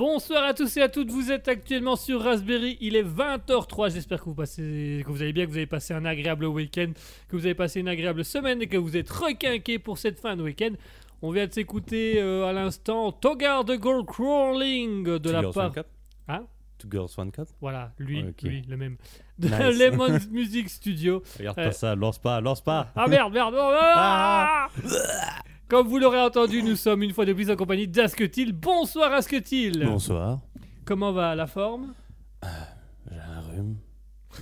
Bonsoir à tous et à toutes, vous êtes actuellement sur Raspberry, il est 20h03, j'espère que vous, passez, que vous allez bien, que vous avez passé un agréable week-end, que vous avez passé une agréable semaine et que vous êtes requinqué pour cette fin de week-end. On vient de s'écouter euh, à l'instant Togar the Gold Crawling de Two la Girls, part... One Cup Hein Two Girls, One Cup Voilà, lui, lui, le même. De Nice. Lemon Music Studio. Regarde Euh. pas ça, lance pas, lance pas Ah merde, merde oh, ah Comme vous l'aurez entendu, nous sommes une fois de plus en compagnie d'Asketil. Bonsoir Asketil Bonsoir, Comment va la forme? J'ai un rhume,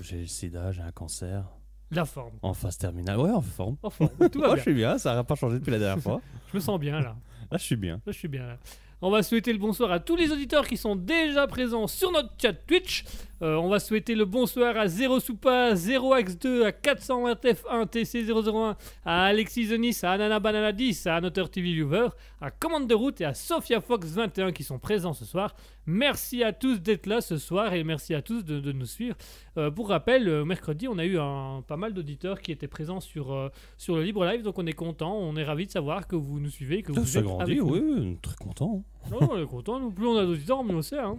j'ai le sida, j'ai un cancer, La forme. en phase terminale. Ouais, en forme. En forme, tout va Moi, bien. je suis bien, ça n'a pas changé depuis la dernière fois. Je me sens bien là. Là, je suis bien. Là, je suis bien là. On va souhaiter le bonsoir à tous les auditeurs qui sont déjà présents sur notre chat Twitch. Euh, on va souhaiter le bonsoir à 0 Soupa, 0x2, à 420f1, TC001, à Alexis Zenis, à Anana Banana 10, à Annoteur TV Viewer, à Commande de route et à Sophia Fox 21 qui sont présents ce soir. Merci à tous d'être là ce soir et merci à tous de, de nous suivre. Euh, pour rappel, euh, mercredi, on a eu un, pas mal d'auditeurs qui étaient présents sur, euh, sur le Libre Live, donc on est content, on est ravis de savoir que vous nous suivez, que Ça, vous ça êtes grandit, avec nous. oui, oui, très content. Non, on est content. Nous, plus on a d'auditeurs, mieux c'est. Hein.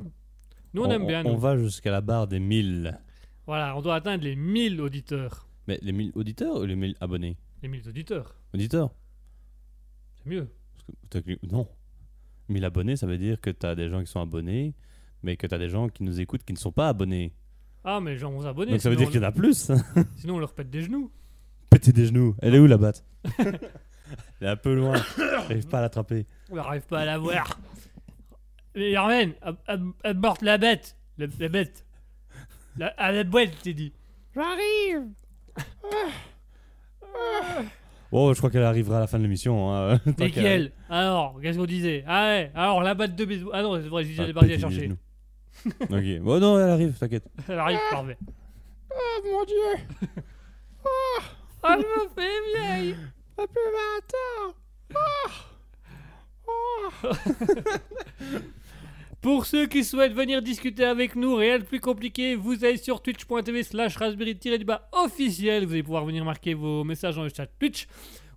Nous, on, aime bien. On va jusqu'à la barre des 1000. Voilà, on doit atteindre les 1000 auditeurs. Mais les 1000 auditeurs ou les 1000 abonnés? Les 1000 auditeurs, Auditeurs c'est mieux. Parce que- t'as- Non. 1000 abonnés, ça veut dire que tu as des gens qui sont abonnés, mais que tu as des gens qui nous écoutent qui ne sont pas abonnés. Ah, mais genre, on s'abonne. Donc ça veut dire qu'il y en a plus. Sinon, on leur pète des genoux. Péter des genoux. Elle est où la batte? Elle est un peu loin. J'arrive pas à l'attraper. On n'arrive pas à la voir. Mais Armen, morte la bête. La, la bête. La, à la boîte, t'es dit. J'arrive. Oh, je crois qu'elle arrivera à la fin de l'émission. Hein. Nickel. Alors, qu'est-ce qu'on disait? Ah ouais, alors la batte de baseball. Ah non, c'est vrai, Ah, j'allais partir péter la chercher. ok. Bon, non, elle arrive, t'inquiète. Elle arrive, parfait. Oh mon dieu Ah, je me fais vieille. Pas plus 20 ans Pour ceux qui souhaitent venir discuter avec nous, rien de plus compliqué, vous allez sur twitch.tv slash raspberry-du-bas officiel, vous allez pouvoir venir marquer vos messages dans le chat Twitch.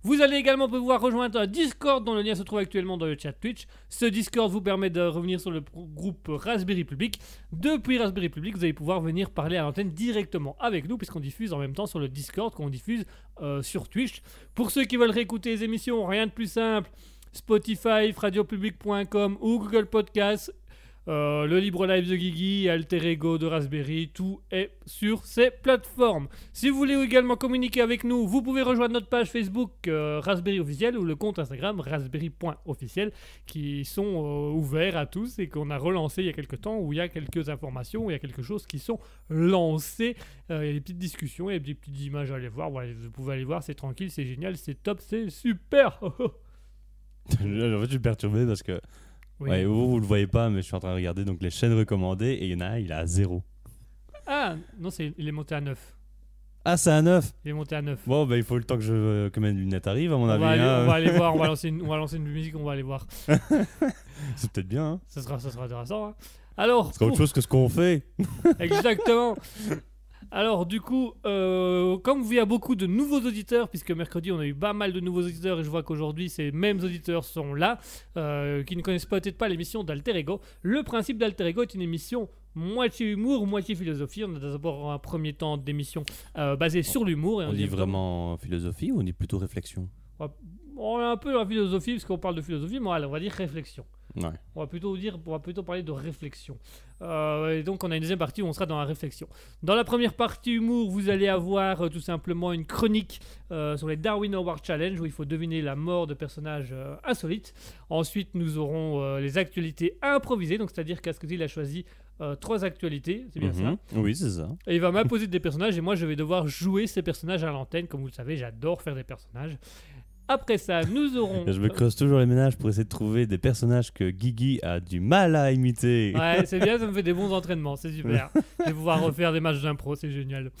Vous allez également pouvoir rejoindre un Discord dont le lien se trouve actuellement dans le chat Twitch. Ce Discord vous permet de revenir sur le groupe Raspberry Public. Depuis Raspberry Public, vous allez pouvoir venir parler à l'antenne directement avec nous puisqu'on diffuse en même temps sur le Discord qu'on diffuse euh, sur Twitch. Pour ceux qui veulent réécouter les émissions, rien de plus simple. Spotify, radiopublic.com ou Google Podcasts euh, le libre live de Guigui, Alter Ego de Raspberry, tout est sur ces plateformes. Si vous voulez également communiquer avec nous, vous pouvez rejoindre notre page Facebook euh, Raspberry officiel ou le compte Instagram raspberry.officiel qui sont euh, ouverts à tous et qu'on a relancé il y a quelques temps où il y a quelques informations, où il y a quelque chose qui sont lancés. Euh, il y a des petites discussions, il y a des petites images à aller voir. Vous pouvez aller voir, c'est tranquille, c'est génial, c'est top, c'est super. en fait, je suis perturbé parce que. Oui. Ouais, vous, vous le voyez pas, mais je suis en train de regarder donc les chaînes recommandées et il y en a un, il est à 0. Ah, non, c'est, il est monté à 9. Ah, c'est à 9 Il est monté à 9. Bon, bah, il faut le temps que, je, que mes lunettes arrivent, à mon On avis. va, aller, hein. on va aller voir, on va lancer une, on va lancer une musique, on va aller voir. C'est peut-être bien. Hein. Ça sera, ça sera intéressant. hein. Alors, C'est autre pour- chose que ce qu'on fait. exactement. Alors, du coup, euh, comme il y a beaucoup de nouveaux auditeurs, puisque mercredi on a eu pas mal de nouveaux auditeurs et je vois qu'aujourd'hui ces mêmes auditeurs sont là, euh, qui ne connaissent peut-être pas l'émission d'Alter Ego. Le principe d'Alter Ego est une émission moitié humour, moitié philosophie. On a d'abord un premier temps d'émission euh, basée sur l'humour. On dit vraiment philosophie ou on dit plutôt réflexion? On est un peu dans la philosophie, parce qu'on parle de philosophie, mais allez, on va dire réflexion. Ouais. On va plutôt dire, on va plutôt parler de réflexion. Euh, et donc on a une deuxième partie où on sera dans la réflexion. Dans la première partie humour, vous allez avoir euh, tout simplement une chronique euh, sur les Darwin Award Challenge où il faut deviner la mort de personnages insolites. Ensuite, nous aurons les actualités improvisées, donc c'est-à-dire qu'Asketil a choisi euh, trois actualités, c'est bien ça. Mhm. Oui, c'est ça. Et il va m'imposer des personnages et moi je vais devoir jouer ces personnages à l'antenne. Comme vous le savez, j'adore faire des personnages. Après ça, nous aurons. Je me creuse toujours les ménages pour essayer de trouver des personnages que Guigui a du mal à imiter. Ouais, c'est bien, ça me fait des bons entraînements, c'est super. Je vais pouvoir refaire des matchs d'impro, c'est génial.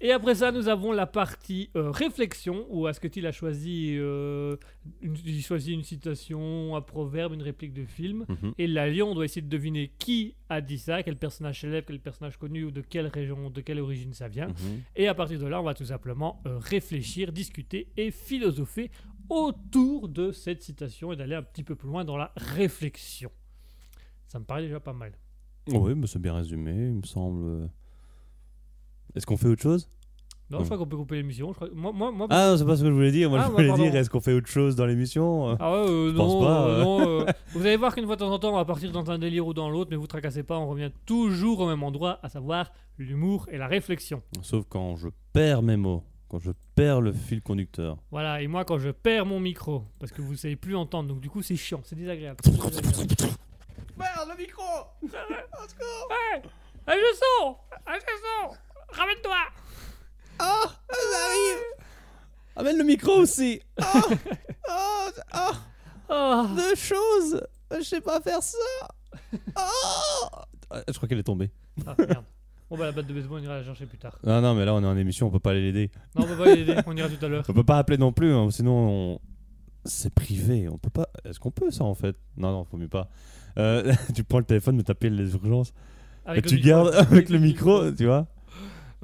Et après ça, nous avons la partie euh, réflexion, où Asketil a choisi, euh, une, il choisit une citation, un proverbe, une réplique de film. Mhm. Et la Lion doit essayer de deviner qui a dit ça, quel personnage célèbre, quel personnage connu, ou de quelle région, de quelle origine ça vient. Mhm. Et à partir de là, on va tout simplement euh, réfléchir, discuter et philosopher autour de cette citation et d'aller un petit peu plus loin dans la réflexion. Ça me paraît déjà pas mal. Oui, mais c'est bien résumé, il me semble. Est-ce qu'on fait autre chose? Non, Ouais. je crois qu'on peut couper l'émission. je crois- Moi, moi, moi- Ah, non, c'est pas ce que je voulais dire. Moi, Ah, je voulais pardon. dire, est-ce qu'on fait autre chose dans l'émission? Ah ouais, euh, pense non, pas, euh, euh. non, euh, vous allez voir qu'une fois de temps en temps, on va partir dans un délire ou dans l'autre, mais vous tracassez pas, on revient toujours au même endroit, à savoir l'humour et la réflexion. Sauf quand je perds mes mots, quand je perds le fil conducteur. Voilà, et moi quand je perds mon micro, parce que vous savez plus entendre, donc du coup c'est chiant, c'est désagréable. désagréable. Merde, le micro Ouais Ah, je sens Ah, je sens Ramène-toi Ah, ça arrive Amène le micro aussi Ah, ah, ah, Ah, deux choses Je sais pas faire ça Ah Je crois qu'elle est tombée. Ah, merde. Bon bah la batte de baseball, on ira la chercher plus tard. Ah non, mais là, on est en émission, on peut pas aller l'aider. Non, on va pas l'aider, on ira tout à l'heure. On peut pas appeler non plus, hein, sinon on... c'est privé. On peut pas. Est-ce qu'on peut ça en fait? Non, non, faut mieux pas. Euh, tu prends le téléphone, mais t'appelles les urgences. Avec et le tu micro. gardes avec le micro, tu vois?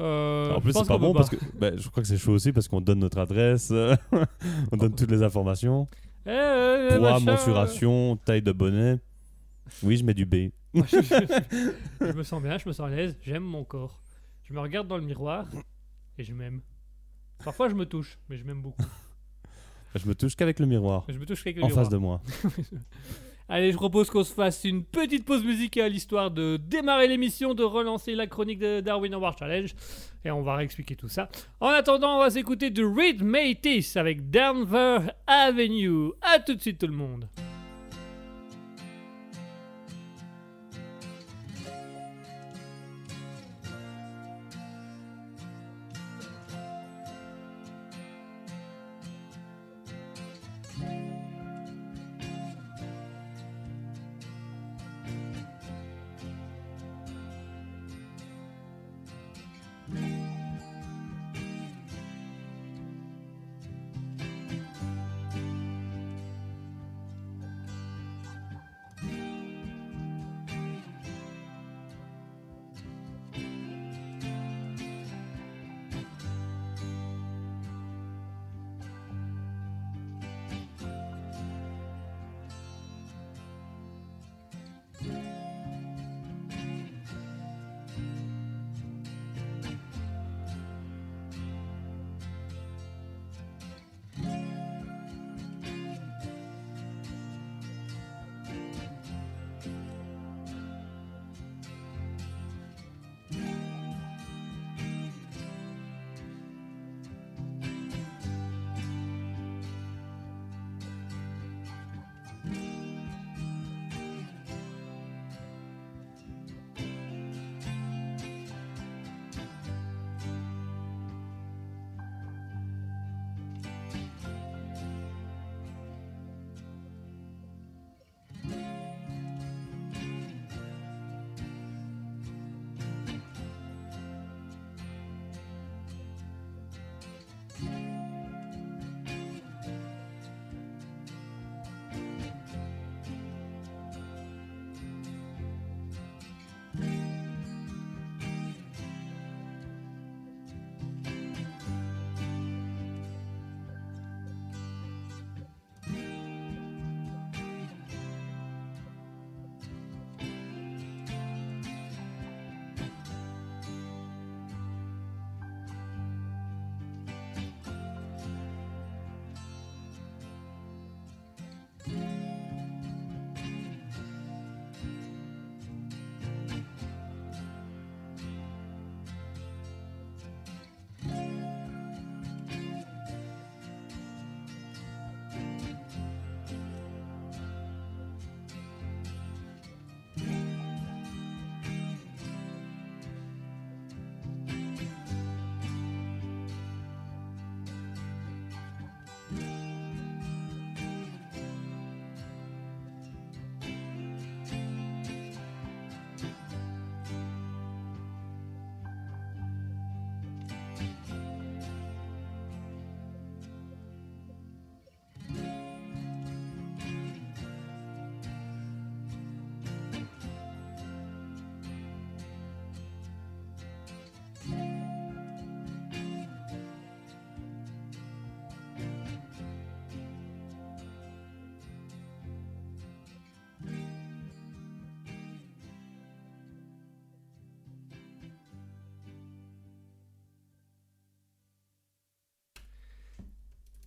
Euh, en plus, c'est pas bon parce que bah, je crois que c'est chaud aussi parce qu'on donne notre adresse, euh, on donne toutes les informations. Eh, eh, eh, Poids, machin, mensuration, taille de bonnet. Oui, je mets du B. euh, je, je- je me sens bien, je me sens à l'aise, j'aime mon corps. Je me regarde dans le miroir et je m'aime. Parfois je me touche, mais je m'aime beaucoup. Je me touche qu'avec le miroir, Je me touche avec le en miroir. face de moi. Allez, je propose qu'on se fasse une petite pause musicale histoire de démarrer l'émission, de relancer la chronique de Darwin Award Challenge. Et on va réexpliquer tout ça. En attendant, on va s'écouter de Reed Métis avec Denver Avenue. A tout de suite tout le monde.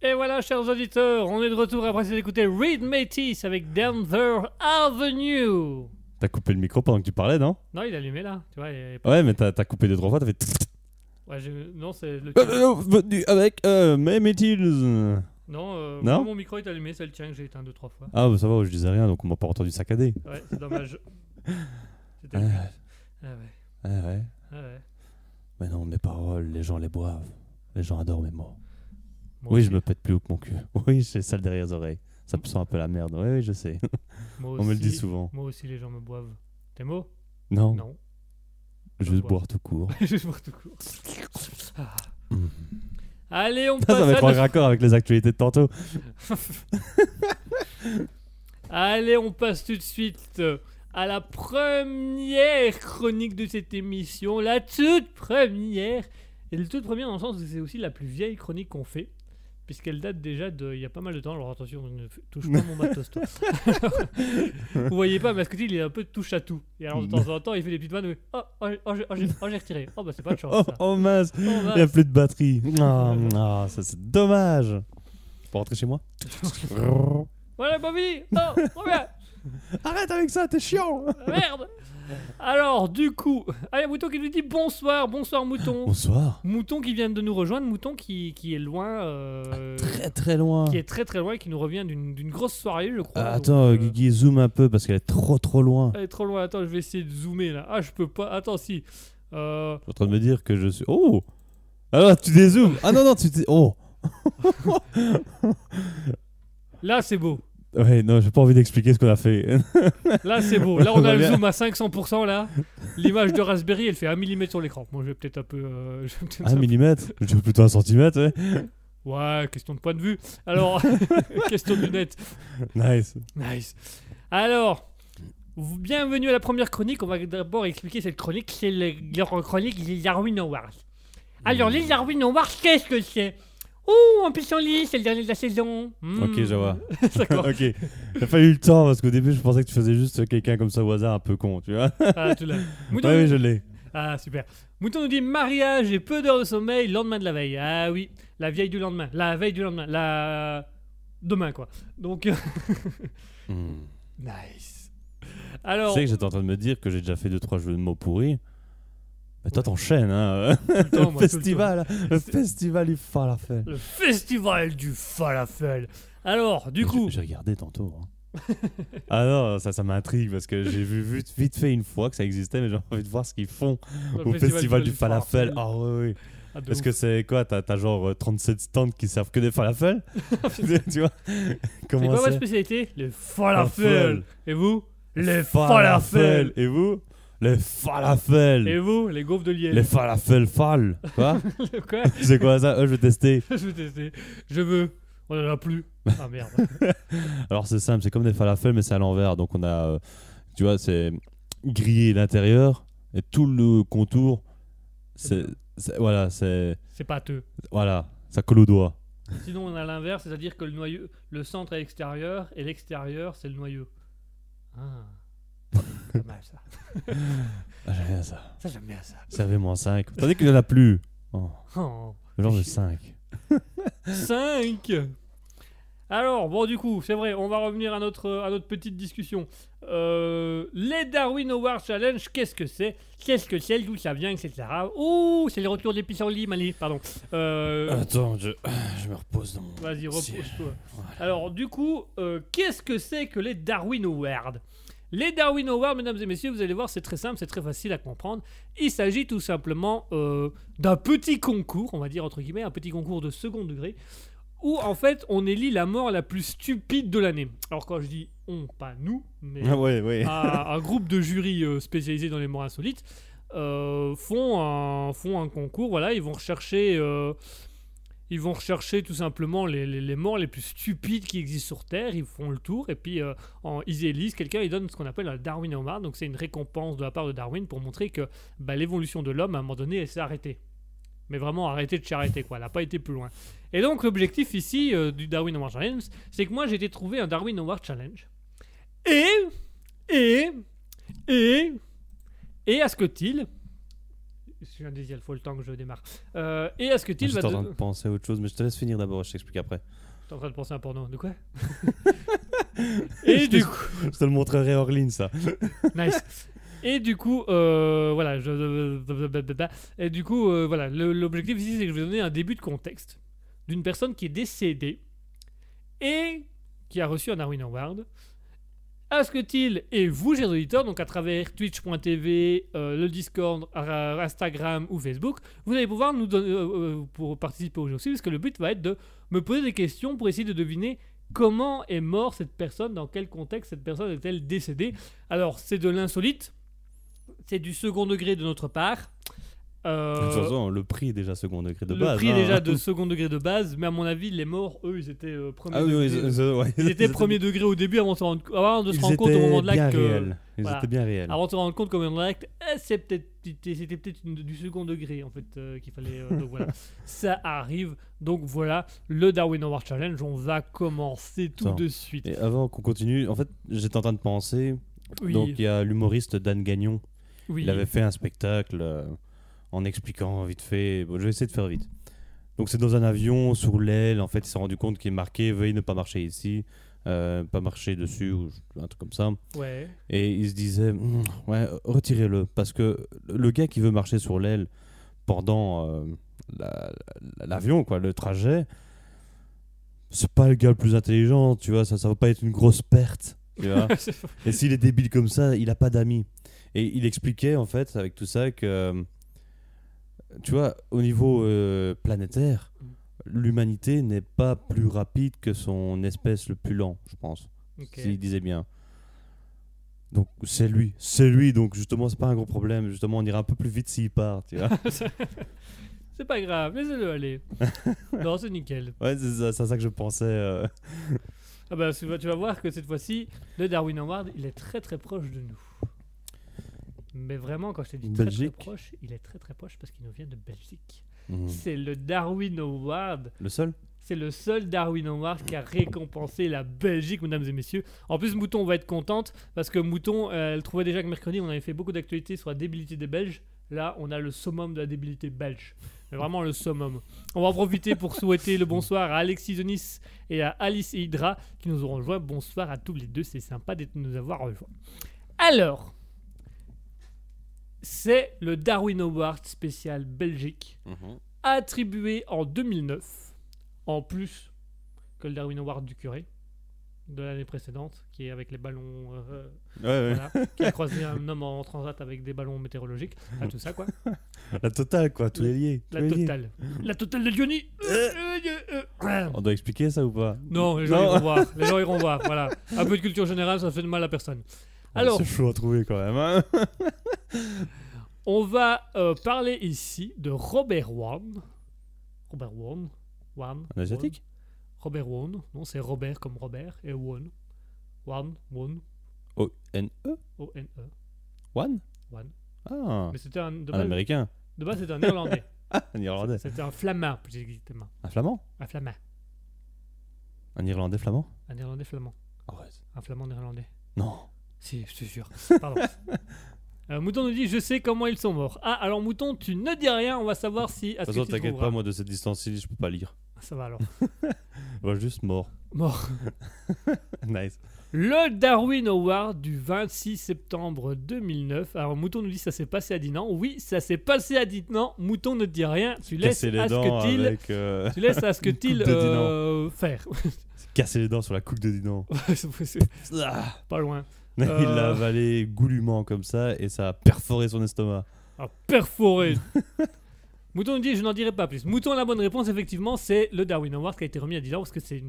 Et voilà, chers auditeurs, on est de retour après s'être écouté Reed Métis avec Denver Avenue. T'as coupé le micro pendant que tu parlais, non? Non, il est allumé là, tu vois. il est pas- Ouais, mais t'as t'as coupé deux trois fois, t'as fait. Ouais, je- Non, c'est le Euh, tien. euh, venu avec euh, Hills. Non, euh, Non? moi, mon micro est allumé, c'est le tien que j'ai éteint deux, trois fois. Ah, bah ça va, je disais rien, donc on m'a pas entendu saccader. Ouais, c'est dommage. C'était Ah, but. Ah ouais, ah ouais. ah ouais. Mais non, mes paroles, les gens les boivent. Les gens adorent mes mots. Moi oui, aussi. je me pète plus haut que mon cul. Oui, j'ai ça derrière les oreilles. Ça me sent un peu la merde. Oui, oui, je sais. Moi On me le dit aussi. souvent. Moi aussi, les gens me boivent. T'es mot? Non, Non. je veux boire. boire tout court. je bois tout court. Ah. Allez, on Ça, passe ça va être en notre- raccord avec les actualités de tantôt. Allez, on passe tout de suite euh, à la première chronique de cette émission, la toute première. Et la toute première dans le sens où c'est aussi la plus vieille chronique qu'on fait, puisqu'elle date déjà de il y a pas mal de temps. Alors attention, ne touche pas mon matos, toi. Vous voyez pas, mais Asketil, il est un peu touche à tout. Et alors de temps en temps, il fait des petites vannes. Oh, oh, oh, j'ai- oh, oh, retiré. Oh, bah c'est pas de chance. Oh, ça. oh mince, Oh, il n'y a plus de batterie. Ah, ah, ça c'est dommage. Je peux rentrer chez moi Voilà, fini. Oh, reviens. Arrête avec ça, t'es chiant. Merde Alors, du coup, ah, il y a Mouton qui nous dit bonsoir, bonsoir Mouton. Bonsoir. Mouton qui vient de nous rejoindre, Mouton qui, qui est loin, euh, Très très loin. qui est très très loin et qui nous revient d'une d'une grosse soirée, je crois. Ah, Donc, attends, euh, Guigui, zoom un peu parce qu'elle est trop trop loin. Elle est trop loin, attends, je vais essayer de zoomer là. Ah, je peux pas, attends, si. Euh, Je suis en train de me dire que je suis. Oh Alors tu dézoomes Ah non, non, tu. Oh là, c'est beau. Ouais, non, j'ai pas envie d'expliquer ce qu'on a fait. Là, c'est beau. Là, on a le zoom à 500% là. L'image de Raspberry, elle fait 1 mm sur l'écran. Moi, je vais peut-être un peu. euh, je vais peut-être Un un- millimètre? Je dirais plutôt un centimètre, ouais. Ouais, question de point de vue. Alors, question de lunettes. Nice. Nice. Alors, bienvenue à la première chronique. On va d'abord expliquer cette chronique. C'est le- leur chronique des Awards. Alors, les Darwin Awards, qu'est-ce que c'est? Oh, en pissenlit, c'est le dernier de la saison. Hmm. Ok, je vois. D'accord. ok. Il a fallu le temps parce qu'au début, je pensais que tu faisais juste quelqu'un comme ça au hasard, un peu con, tu vois. Ah, tu l'as. Mouton, Ouais, oui, je l'ai. Ah, super. Mouton nous dit mariage et peu d'heures de sommeil, lendemain de la veille. Ah oui, la vieille du lendemain. La veille du lendemain. La. Demain, quoi. Donc. Hmm. nice. Tu Alors. sais que j'étais en train de me dire que j'ai déjà fait 2-3 jeux de mots pourris. Mais toi, t'enchaînes, hein. le temps, moi, tout le festival, le festival du falafel. Le festival du falafel. Alors, du Mais coup, j'ai- regardé tantôt. hein. ah non, ça, ça m'intrigue parce que j'ai vu vite, vite fait une fois que ça existait, mais j'ai envie de voir ce qu'ils font dans au festival, du falafel. Ah ouais, oui. Ah, Est-ce que c'est quoi T'as genre euh, 37 stands qui servent que des falafels? Tu vois? C'est Comment quoi votre c'est? spécialité? Les falafels. Falafel. Et vous? Les falafels. Et vous? Les falafels. Et vous Les gaufres de liège. Les falafels fal. Quoi Quoi C'est quoi ça? Euh, Je vais tester. Je veux tester. Je veux. On en a plus. Ah merde. Alors c'est simple, c'est comme des falafels mais c'est à l'envers. Donc on a, euh, tu vois, c'est grillé l'intérieur et tout le contour, c'est, voilà, c'est, C'est pâteux. voilà, ça colle au doigt. Sinon, on a l'inverse, c'est-à-dire que le noyau, le centre est l'extérieur et l'extérieur, c'est le noyau. Ah. Pas mal ça. Ah, j'aime bien ça. Ça, j'aime bien ça. Servez-moi 5. Tandis qu'il n'y en a plus. Oh, Oh. genre de 5. 5 Alors, bon, du coup, c'est vrai, on va revenir à notre, à notre petite discussion. Euh, les Darwin Award Challenge, qu'est-ce que c'est? Qu'est-ce que c'est? D'où ça vient, etc. Ouh, c'est le retour des pissenlits, Mali, pardon. Euh, Attends, je, je me repose dans mon. Vas-y, repose-toi. Voilà. Alors, du coup, euh, qu'est-ce que c'est que les Darwin Awards Les Darwin Awards, mesdames et messieurs, vous allez voir, c'est très simple, c'est très facile à comprendre. Il s'agit tout simplement euh, d'un petit concours, on va dire entre guillemets, un petit concours de second degré, où en fait on élit la mort la plus stupide de l'année. Alors, quand je dis on, pas nous, mais Ah ouais, ouais. un, un groupe de jurys euh, spécialisés dans les morts insolites euh, font, un, font un concours. Voilà, ils vont rechercher, ils vont rechercher tout simplement les, les- morts les plus stupides qui existent sur Terre. Ils font le tour et puis euh, en, ils élisent quelqu'un. Ils donnent ce qu'on appelle un Darwin Award. Donc c'est une récompense de la part de Darwin pour montrer que bah, l'évolution de l'homme à un moment donné elle s'est arrêtée. Mais vraiment arrêter de s'arrêter quoi. Elle n'a pas été plus loin. Et donc l'objectif ici euh, du Darwin Award Challenge, c'est que moi j'ai été trouver un Darwin Award Challenge. Et et et et à ce que-t-il Je suis indécis, il faut le temps que je démarre. Euh, et est-ce que Till va. en train de- penser à autre chose, mais je te laisse finir d'abord, je t'explique après. T'es en train de penser à un porno. De quoi Et du coup. Je te le montrerai hors ligne, ça. Nice. Et du coup, euh, voilà. Je... Et du coup, euh, voilà. L'objectif ici, c'est que je vais donner un début de contexte d'une personne qui est décédée et qui a reçu un Darwin Award. Asketil et vous, chers auditeurs, donc à travers twitch.tv, euh, le Discord, Instagram ou Facebook, vous allez pouvoir nous euh, euh, pour participer au jeu aussi, parce que le but va être de me poser des questions pour essayer de deviner comment est mort cette personne, dans quel contexte cette personne est-elle décédée. Alors, c'est de l'insolite, c'est du second degré de notre part. Euh, De toute façon, le prix est déjà second degré de le base. prix hein. déjà de second degré de base, mais à mon avis, les morts, eux, ils étaient euh, premier Ah oui, degré. oui, ils- ils- ouais. Ils étaient premier degré au début avant de se rendre, avant de se Ils rendre compte au moment de l'acte. réels. Ils voilà. étaient bien réels. Avant de se rendre compte qu'au moment de l'acte, eh, c'était peut-être du second degré en fait euh, qu'il fallait. euh, donc voilà, ça arrive. Donc voilà, le Darwin Award Challenge, on va commencer tout Attends. de suite. Et avant qu'on continue, en fait, j'étais en train de penser. Oui, Donc, il y a l'humoriste Dan Gagnon. oui. Il avait fait un spectacle euh, en expliquant vite fait. Bon, je vais essayer de faire vite. Donc, c'est dans un avion, sur l'aile. En fait, il s'est rendu compte qu'il est marqué Veuillez ne pas marcher ici, euh, pas marcher dessus, ou un truc comme ça. Ouais. Et il se disait Hum, Ouais, retirez-le. Parce que le gars qui veut marcher sur l'aile pendant euh, la- la- l'avion, quoi, le trajet, c'est pas le gars le plus intelligent, tu vois. Ça, ça va pas être une grosse perte, tu vois. Et s'il est débile comme ça, il a pas d'amis. Et il expliquait en fait avec tout ça que, tu vois, au niveau euh, planétaire, l'humanité n'est pas plus rapide que son espèce le plus lent, je pense. Ok. S'il disait bien. Donc c'est lui, c'est lui. Donc justement, c'est pas un gros problème. Justement, on ira un peu plus vite s'il part, tu vois. c'est pas grave, laissez-le aller. non, c'est nickel. ouais, c'est ça, ça que je pensais. euh. Ah bah, tu vas, tu vas voir que cette fois-ci, le Darwin Award, il est très très proche de nous. Mais vraiment, quand je te dis très très proche, il est très très proche parce qu'il nous vient de Belgique. Mhm. C'est le Darwin Award. Le seul? C'est le seul Darwin Award qui a récompensé la Belgique, mesdames et messieurs. En plus, Mouton va être contente parce que Mouton, euh, elle trouvait déjà que mercredi, on avait fait beaucoup d'actualités sur la débilité des Belges. Là, on a le summum de la débilité belge. Mais vraiment le summum. On va en profiter pour souhaiter le bonsoir à Alexis Zonis et à Alice et Hydra qui nous auront rejoints. Bonsoir à tous les deux, c'est sympa de nous avoir rejoints. Alors, c'est le Darwin Award spécial Belgique attribué en 2009, en plus que le Darwin Award du curé de l'année précédente, qui est avec les ballons, euh, Ouais, ouais. voilà, qui a croisé un homme en transat avec des ballons météorologiques, tout ça quoi. La totale, quoi, les liés. tous La totale. La totale de Diony. Euh, euh, euh. On doit expliquer ça ou pas? Non, les gens Non. iront voir. Les gens iront voir. Voilà. Un peu de culture générale, ça fait de mal à personne. Alors, C'est chaud à trouver quand même. hein. on va euh, parler ici de Robert Wan. Robert Wan. Wan. Un asiatique Robert Wan. Non, c'est Robert comme Robert et Wan. Wan. Wan. O-N-E O-N-E. One Wan. Ah, Mais c'était un. De un base, américain. de base, c'était un néerlandais. Un irlandais. C'était un flamand, plus exactement. Un flamand Un flamand. Un irlandais flamand Un néerlandais flamand. Arrête. Un flamand néerlandais. Non. Si, je te jure. Pardon. Euh, Mouton nous dit Je sais comment ils sont morts. Ah, alors Mouton, tu ne dis rien, on va savoir si. De toute façon, t'inquiète pas, moi de cette distance-ci, je peux pas lire. Ça va alors. Je vois juste mort. Mort. nice. Le Darwin Award du 26 septembre 2009. Alors Mouton nous dit Ça s'est passé à Dinan. Oui, ça s'est passé à Dinan. Mouton ne dit rien. Tu laisses Casser les à ce que avec. euh, Tu laisses à ce que Dinan. euh, faire. Casser les dents sur la coupe de Dinan. Ah. pas loin. Il Euh. l'a avalé goulûment comme ça et ça a perforé son estomac. Ah, perforé. Mouton nous dit je n'en dirai pas plus. Mouton la bonne réponse effectivement c'est le Darwin Award qui a été remis à Dinan parce que c'est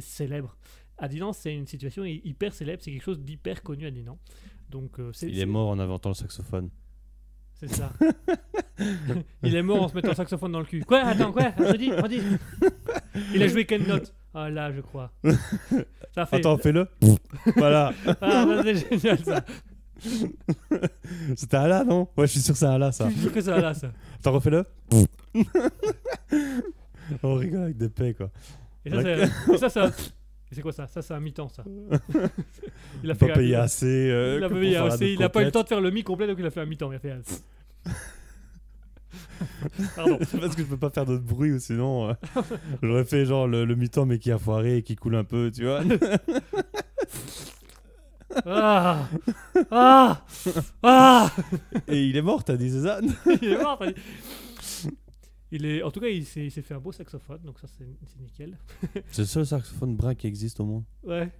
célèbre. À Dinan c'est une situation hy- hyper célèbre, c'est quelque chose d'hyper connu à Dinan. Donc euh, c'est Il est mort en inventant le saxophone. C'est ça. Il est mort en se mettant un saxophone dans le cul. Quoi? Attends, quoi? Redis, redis. Il a joué quelle note? Ah là, je crois. Ça fait. Attends, fais-le. voilà. Ah, ça, c'est génial ça. C'était un là, non? Ouais, je suis sûr que c'est un là, ça. Je suis sûr que ça là, ça. Attends, refais-le. On rigole avec des paix, quoi. Et ça, c'est. et ça, ça- c'est quoi ça? Ça, c'est un mi-temps, ça. Il a Pas un- payé assez. euh, Il a que pas pour payé assez. Il a pas eu le temps de faire le mi complet, donc il a fait un mi-temps. Il a fait un- Pardon. C'est parce que je peux pas faire d'autre bruit ou sinon euh, j'aurais fait genre le, le mi-temps mais qui a foiré et qui coule un peu, tu vois. Ah Ah Ah Et il est mort, t'as dit ça? Il est mort. t'as dit. Il est, en tout cas, il s'est il s'est fait un beau saxophone, donc ça c'est c'est nickel. C'est le seul saxophone brun qui existe au monde. Ouais.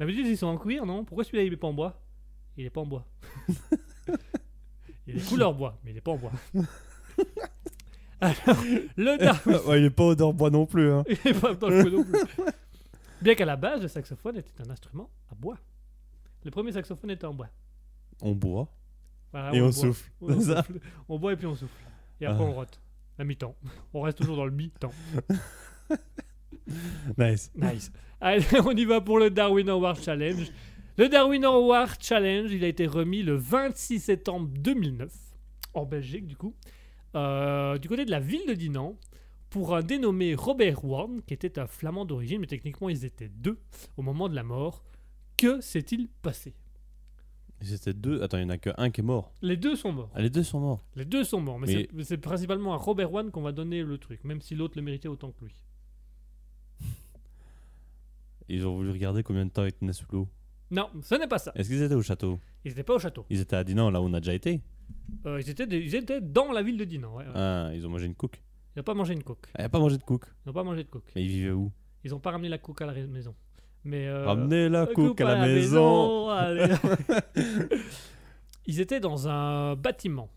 D'habitude, ils sont en cuir, non? Pourquoi celui-là il est pas en bois? Il est pas en bois. il est couleur bois, mais il est pas en bois. Alors, le Darwin. ouais, il est pas odeur bois non plus. Hein. Il est pas dans le non plus. Bien qu'à la base, le saxophone était un instrument à bois. Le premier saxophone était en bois. On boit Voilà, et on, souffle. On, on C'est ça souffle. On boit et puis on souffle. Et après Ah. on rote. La mi-temps. On reste toujours dans le mi-temps. Nice. Nice. Allez, on y va pour le Darwin Award Challenge. Le Darwin Award Challenge, il a été remis le 26 septembre 2009, en Belgique du coup, euh, du côté de la ville de Dinan, pour un dénommé Robert Warn, qui était un flamand d'origine, mais techniquement ils étaient deux au moment de la mort. Que s'est-il passé? C'était deux. Attends, il y en a que un qui est mort. Les deux sont morts. Ah, les deux sont morts. Les deux sont morts, mais, Mais- c'est- c'est principalement à Robert Warn qu'on va donner le truc, même si l'autre le méritait autant que lui. Ils ont voulu regarder combien de temps ils tenaient sous l'eau. Non, ce n'est pas ça. Est-ce qu'ils étaient au château? Ils n'étaient pas au château. Ils étaient à Dinan, là où on a déjà été. Euh, ils, étaient des- ils étaient dans la ville de Dinan. ouais, ouais. Ah, ils ont mangé une cook. Ils n'ont pas mangé une coque. Elle a pas mangé de cook. Ils n'ont pas mangé de coque. Mais ils vivaient où? Ils n'ont pas ramené la coque à la rais- maison. Mais euh, Ramenez la euh, cook à la, maison. allez. Ils étaient dans un bâtiment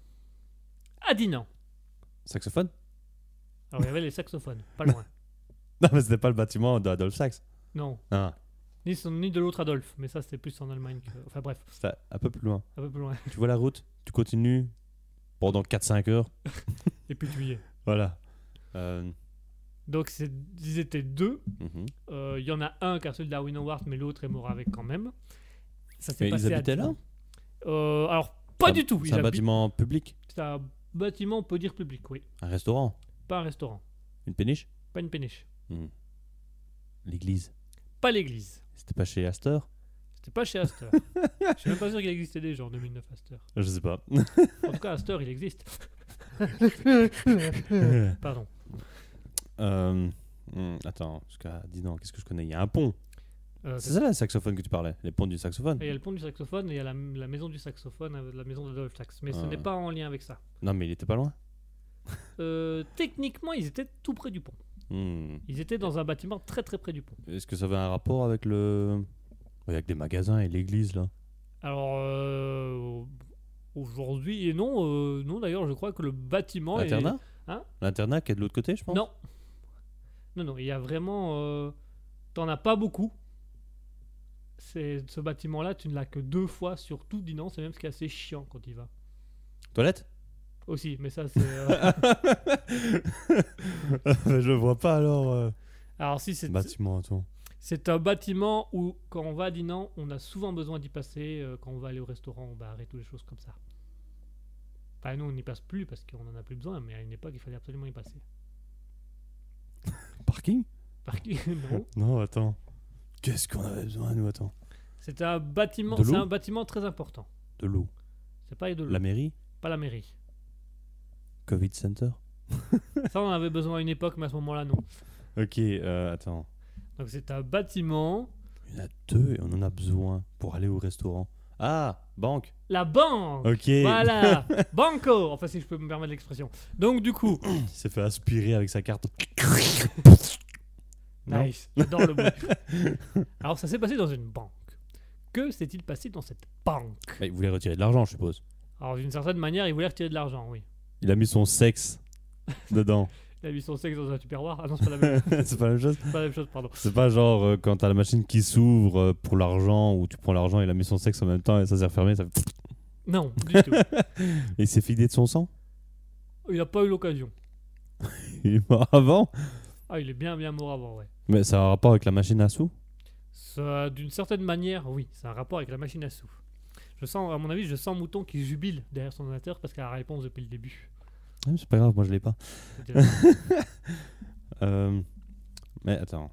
à Dinan. Saxophone? Alors il y avait les saxophones, pas loin. Non, mais c'était pas le bâtiment d'Adolphe Sax. Non, Ah, ni, son- ni de l'autre Adolphe, mais ça c'était plus en Allemagne. Que... Enfin bref, c'était un peu plus loin. un peu plus loin. Tu vois la route? Tu continues pendant 4-5 heures. Et puis tu y es. Voilà. Euh, Donc ils étaient deux. mhm. Euh, Il y en a un qui a reçu le Darwin Award, mais l'autre est mort avec quand même. Ça s'est ils à habitaient là? Euh, Alors pas du tout. C'est un habitent- bâtiment public? C'est un bâtiment, on peut dire public, oui. Un restaurant? Pas un restaurant, Une péniche? Pas une péniche, Mhm. L'église pas l'église. C'était pas chez Astor C'était pas chez Astor. Je suis même pas sûr qu'il existait déjà en 2009 Astor. Je sais pas. En tout cas, Astor, il existe. Pardon. Euh, hmm, attends, parce qu'à Dinan, qu'est-ce que je connais? Il y a un pont. Euh, C'est ça le saxophone que tu parlais Les ponts du saxophone? Et il y a le pont du saxophone et il y a la, la maison du saxophone, euh, la maison d'Adolphe Sax. Mais ce Ah. n'est pas en lien avec ça. Non, mais il était pas loin. Euh, techniquement, ils étaient tout près du pont. Hmm. Ils étaient dans un bâtiment très très près du pont. Est-ce que ça avait un rapport avec le. Avec les magasins et l'église là? Alors, euh, aujourd'hui, et non, euh, non d'ailleurs, je crois que le bâtiment. est- L'internat? Hein? L'internat qui est de l'autre côté, je pense? Non. Non, non, il y a vraiment. euh, T'en as pas beaucoup. C'est ce bâtiment-là, tu ne l'as que deux fois sur tout Dinan. C'est même ce qui est assez chiant quand il va. Toilette? Aussi, mais ça, c'est. euh, Je vois pas alors. euh, Alors, si c'est. Bâtiment, attends. C'est un bâtiment où, quand on va à Dinan, on a souvent besoin d'y passer. euh, quand on va aller au restaurant, au bar et toutes les choses comme ça. Enfin, nous, on n'y passe plus parce qu'on en a plus besoin, mais à une époque, il fallait absolument y passer. Parking? Par qui Non. Non, attends. Qu'est-ce qu'on avait besoin, nous Attends? C'est un bâtiment. C'est un bâtiment très important. De l'eau? C'est pas de l'eau, La mairie? Pas la mairie. Covid Center Ça, on en avait besoin à une époque, mais à ce moment-là, non. Ok, euh, attends. Donc c'est un bâtiment. Il y en a deux et on en a besoin pour aller au restaurant. Ah, banque. La banque Ok. Voilà Banco Enfin, si je peux me permettre l'expression. Donc, du coup, Il s'est fait aspirer avec sa carte. Nice, j'adore le bruit. Alors, ça s'est passé dans une banque. Que s'est-il passé dans cette banque? Bah, il voulait retirer de l'argent, je suppose. Alors, d'une certaine manière, il voulait retirer de l'argent, oui. Il a mis son sexe dedans. Il a mis son sexe dans un tupperware. Ah non, c'est pas la même, c'est pas la même chose c'est pas la même chose, pardon. C'est pas genre euh, quand t'as la machine qui s'ouvre euh, pour l'argent ou tu prends l'argent, il a mis son sexe en même temps et ça s'est refermé. Ça... fait- Non, du tout. Et il s'est fidé de son sang? Il n'a pas eu l'occasion. Il est mort avant? Ah, il est bien, bien mort avant, ouais. Mais ça a un rapport avec la machine à sous? Ça, d'une certaine manière, oui, c'est un rapport avec la machine à sous. Je sens, à mon avis, je sens Mouton qui jubile derrière son ordinateur parce qu'il a la réponse depuis le début. Ah, C'est pas grave, moi je l'ai pas. Euh, Mais attends.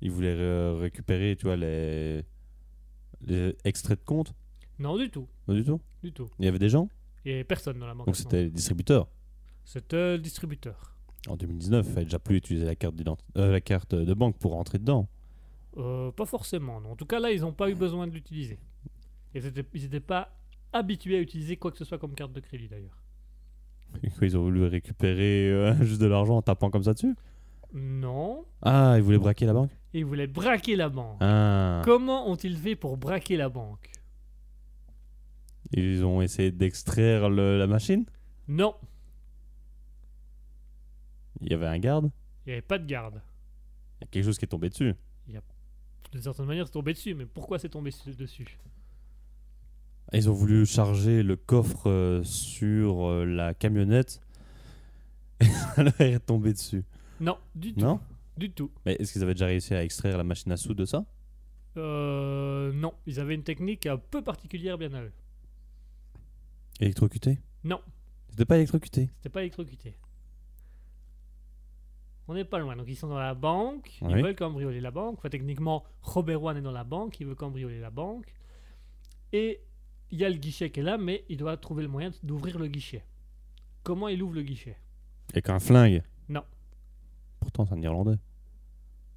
Il voulait ré- récupérer, tu vois, les... les extraits de compte? Non, du tout, Pas du tout? Du tout. Il y avait des gens? Il n'y avait personne dans la banque. Donc c'était les distributeurs? C'était le distributeur. En 2019, il fallait déjà plus utiliser la carte, euh, la carte de banque pour rentrer dedans. Euh, pas forcément, non. En tout cas, là, ils n'ont pas eu besoin de l'utiliser. Et Ils n'étaient pas habitués à utiliser quoi que ce soit comme carte de crédit, d'ailleurs. Ils ont voulu récupérer euh, juste de l'argent en tapant comme ça dessus? Non. Ah, ils voulaient braquer la banque? Ils voulaient braquer la banque. Ah. Comment ont-ils fait pour braquer la banque? Ils ont essayé d'extraire le- la machine? Non. Il y avait un garde? Il n'y avait pas de garde. Il y a quelque chose qui est tombé dessus. D'une certaine manière, c'est tombé dessus. Mais pourquoi c'est tombé su- dessus? Ils ont voulu charger le coffre euh, sur euh, la camionnette et ça leur est tombé dessus. Non, du tout. Non? Du tout. Mais est-ce qu'ils avaient déjà réussi à extraire la machine à sous de ça? Euh, non, ils avaient une technique un peu particulière bien à eux. Électrocuté? Non. C'était pas électrocuté? C'était pas électrocuté. On n'est pas loin. Donc ils sont dans la banque, ils veulent cambrioler la banque. Enfin techniquement, Robert One est dans la banque, il veut cambrioler la banque. Et il y a le guichet qui est là, mais il doit trouver le moyen d'ouvrir le guichet. Comment il ouvre le guichet? Avec un flingue? Non. Pourtant, c'est un irlandais.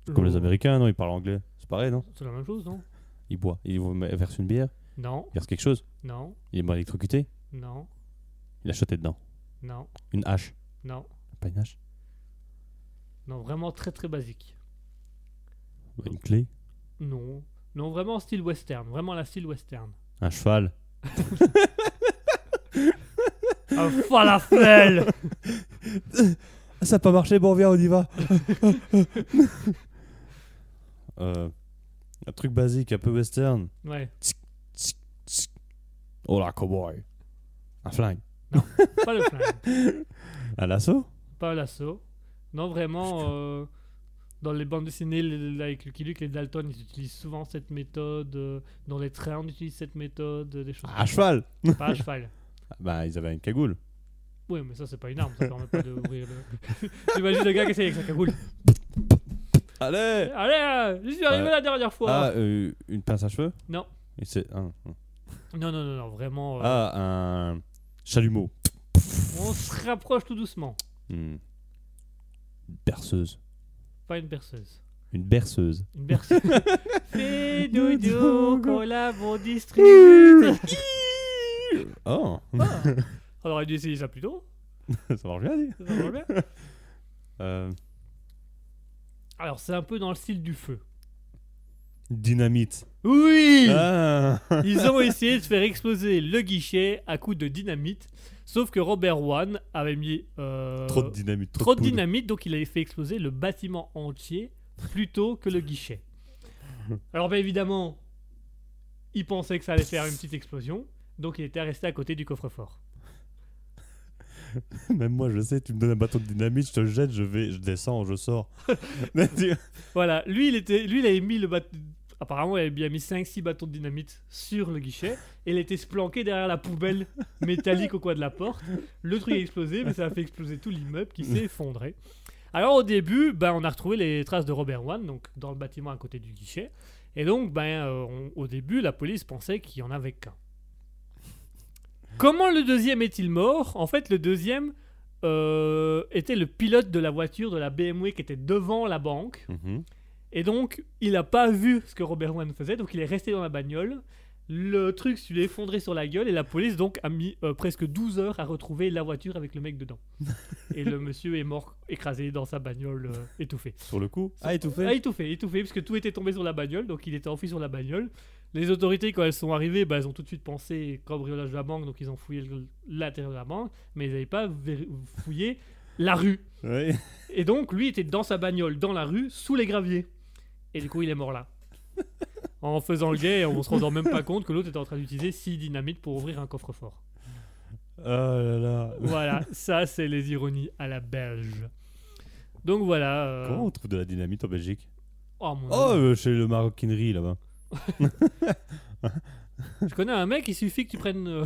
C'est Comme les Américains, non? Ils parlent anglais. C'est pareil, non? C'est la même chose, non? Ils boivent. Ils vont verser une bière Non, Il verse quelque chose non, Il est mort électrocuté non, Il a choté dedans. non, Une hache. non, Pas une hache? Non, vraiment très très basique. Une clé? Non, non, vraiment style western, vraiment la style western. Un cheval Un falafel Ça n'a pas marché, bon, viens, on y va. Euh, un truc basique, un peu western. Ouais, Oh là, cowboy. Un flingue. pas le flingue. Un lasso? Pas l'assaut. Non, vraiment, euh, dans les bandes dessinées les- avec Lucky Luke, les Dalton, ils utilisent souvent cette méthode. euh, dans les trains, on utilise cette méthode. euh, Des choses À cheval ça. Pas à cheval. Bah, ils avaient une cagoule. Oui, mais ça, c'est pas une arme, ça permet pas d'ouvrir le. J'imagine le gars qui essaye avec sa cagoule. Allez Allez, euh, j'y suis arrivé Ouais. la dernière fois. Ah, euh, une pince à cheveux? Non. Et c'est un- un- Non, non, non, non, vraiment. euh, Ah, un chalumeau. On se rapproche tout doucement. Hmm. Une berceuse. Pas une berceuse. Une berceuse. Une berceuse. Fais dodo, collabo, distribue. Oh Ah, On aurait dû essayer ça plus tôt. Ça marche bien, dit. Ça va bien. Euh, Alors, c'est un peu dans le style du feu. dynamite. Oui Ah Ils ont essayé de faire exploser le guichet à coups de dynamite. Sauf que Robert One avait mis euh, Trop de dynamite. Trop, trop de poudre. dynamite, donc il avait fait exploser le bâtiment entier plutôt que le guichet. Alors, bien évidemment, il pensait que ça allait faire une petite explosion, donc il était resté à côté du coffre-fort. Même moi, je sais, tu me donnes un bâton de dynamite, je te le jette, je vais, je descends, je sors. Voilà, lui, il, était, lui, il avait mis le bâton. Apparemment, il avait bien mis 5-6 bâtons de dynamite sur le guichet et il était se planqué derrière la poubelle métallique au coin de la porte. Le truc a explosé, mais ça a fait exploser tout l'immeuble qui s'est effondré. Alors, au début, ben, on a retrouvé les traces de Robert One donc dans le bâtiment à côté du guichet. Et donc, ben, euh, au début, la police pensait qu'il y en avait qu'un. Comment le deuxième est-il mort? En fait, le deuxième euh, était le pilote de la voiture de la BMW qui était devant la banque. Mhm. Et donc, il n'a pas vu ce que Robert One faisait, donc il est resté dans la bagnole. Le truc se lui est effondré sur la gueule et la police donc a mis euh, presque 12 heures à retrouver la voiture avec le mec dedans. et le monsieur est mort écrasé dans sa bagnole, euh, étouffé. Sur le coup Ah, étouffé Ah, étouffé, étouffé, parce que tout était tombé sur la bagnole, donc il était enfui sur la bagnole. Les autorités, quand elles sont arrivées, bah, elles ont tout de suite pensé cambriolage de la banque, donc ils ont fouillé l'intérieur de la banque, mais ils n'avaient pas fouillé la rue. Oui. Et donc, lui était dans sa bagnole, dans la rue, sous les graviers. Et du coup, il est mort là. en faisant le guet, on se rendant même pas compte que l'autre était en train d'utiliser 6 dynamites pour ouvrir un coffre-fort. Oh là là. Voilà, ça, c'est les ironies à la belge. Donc voilà. euh, Comment on trouve de la dynamite en Belgique? Oh mon Oh, euh, chez le maroquinerie là-bas. Je connais un mec, il suffit que tu prennes.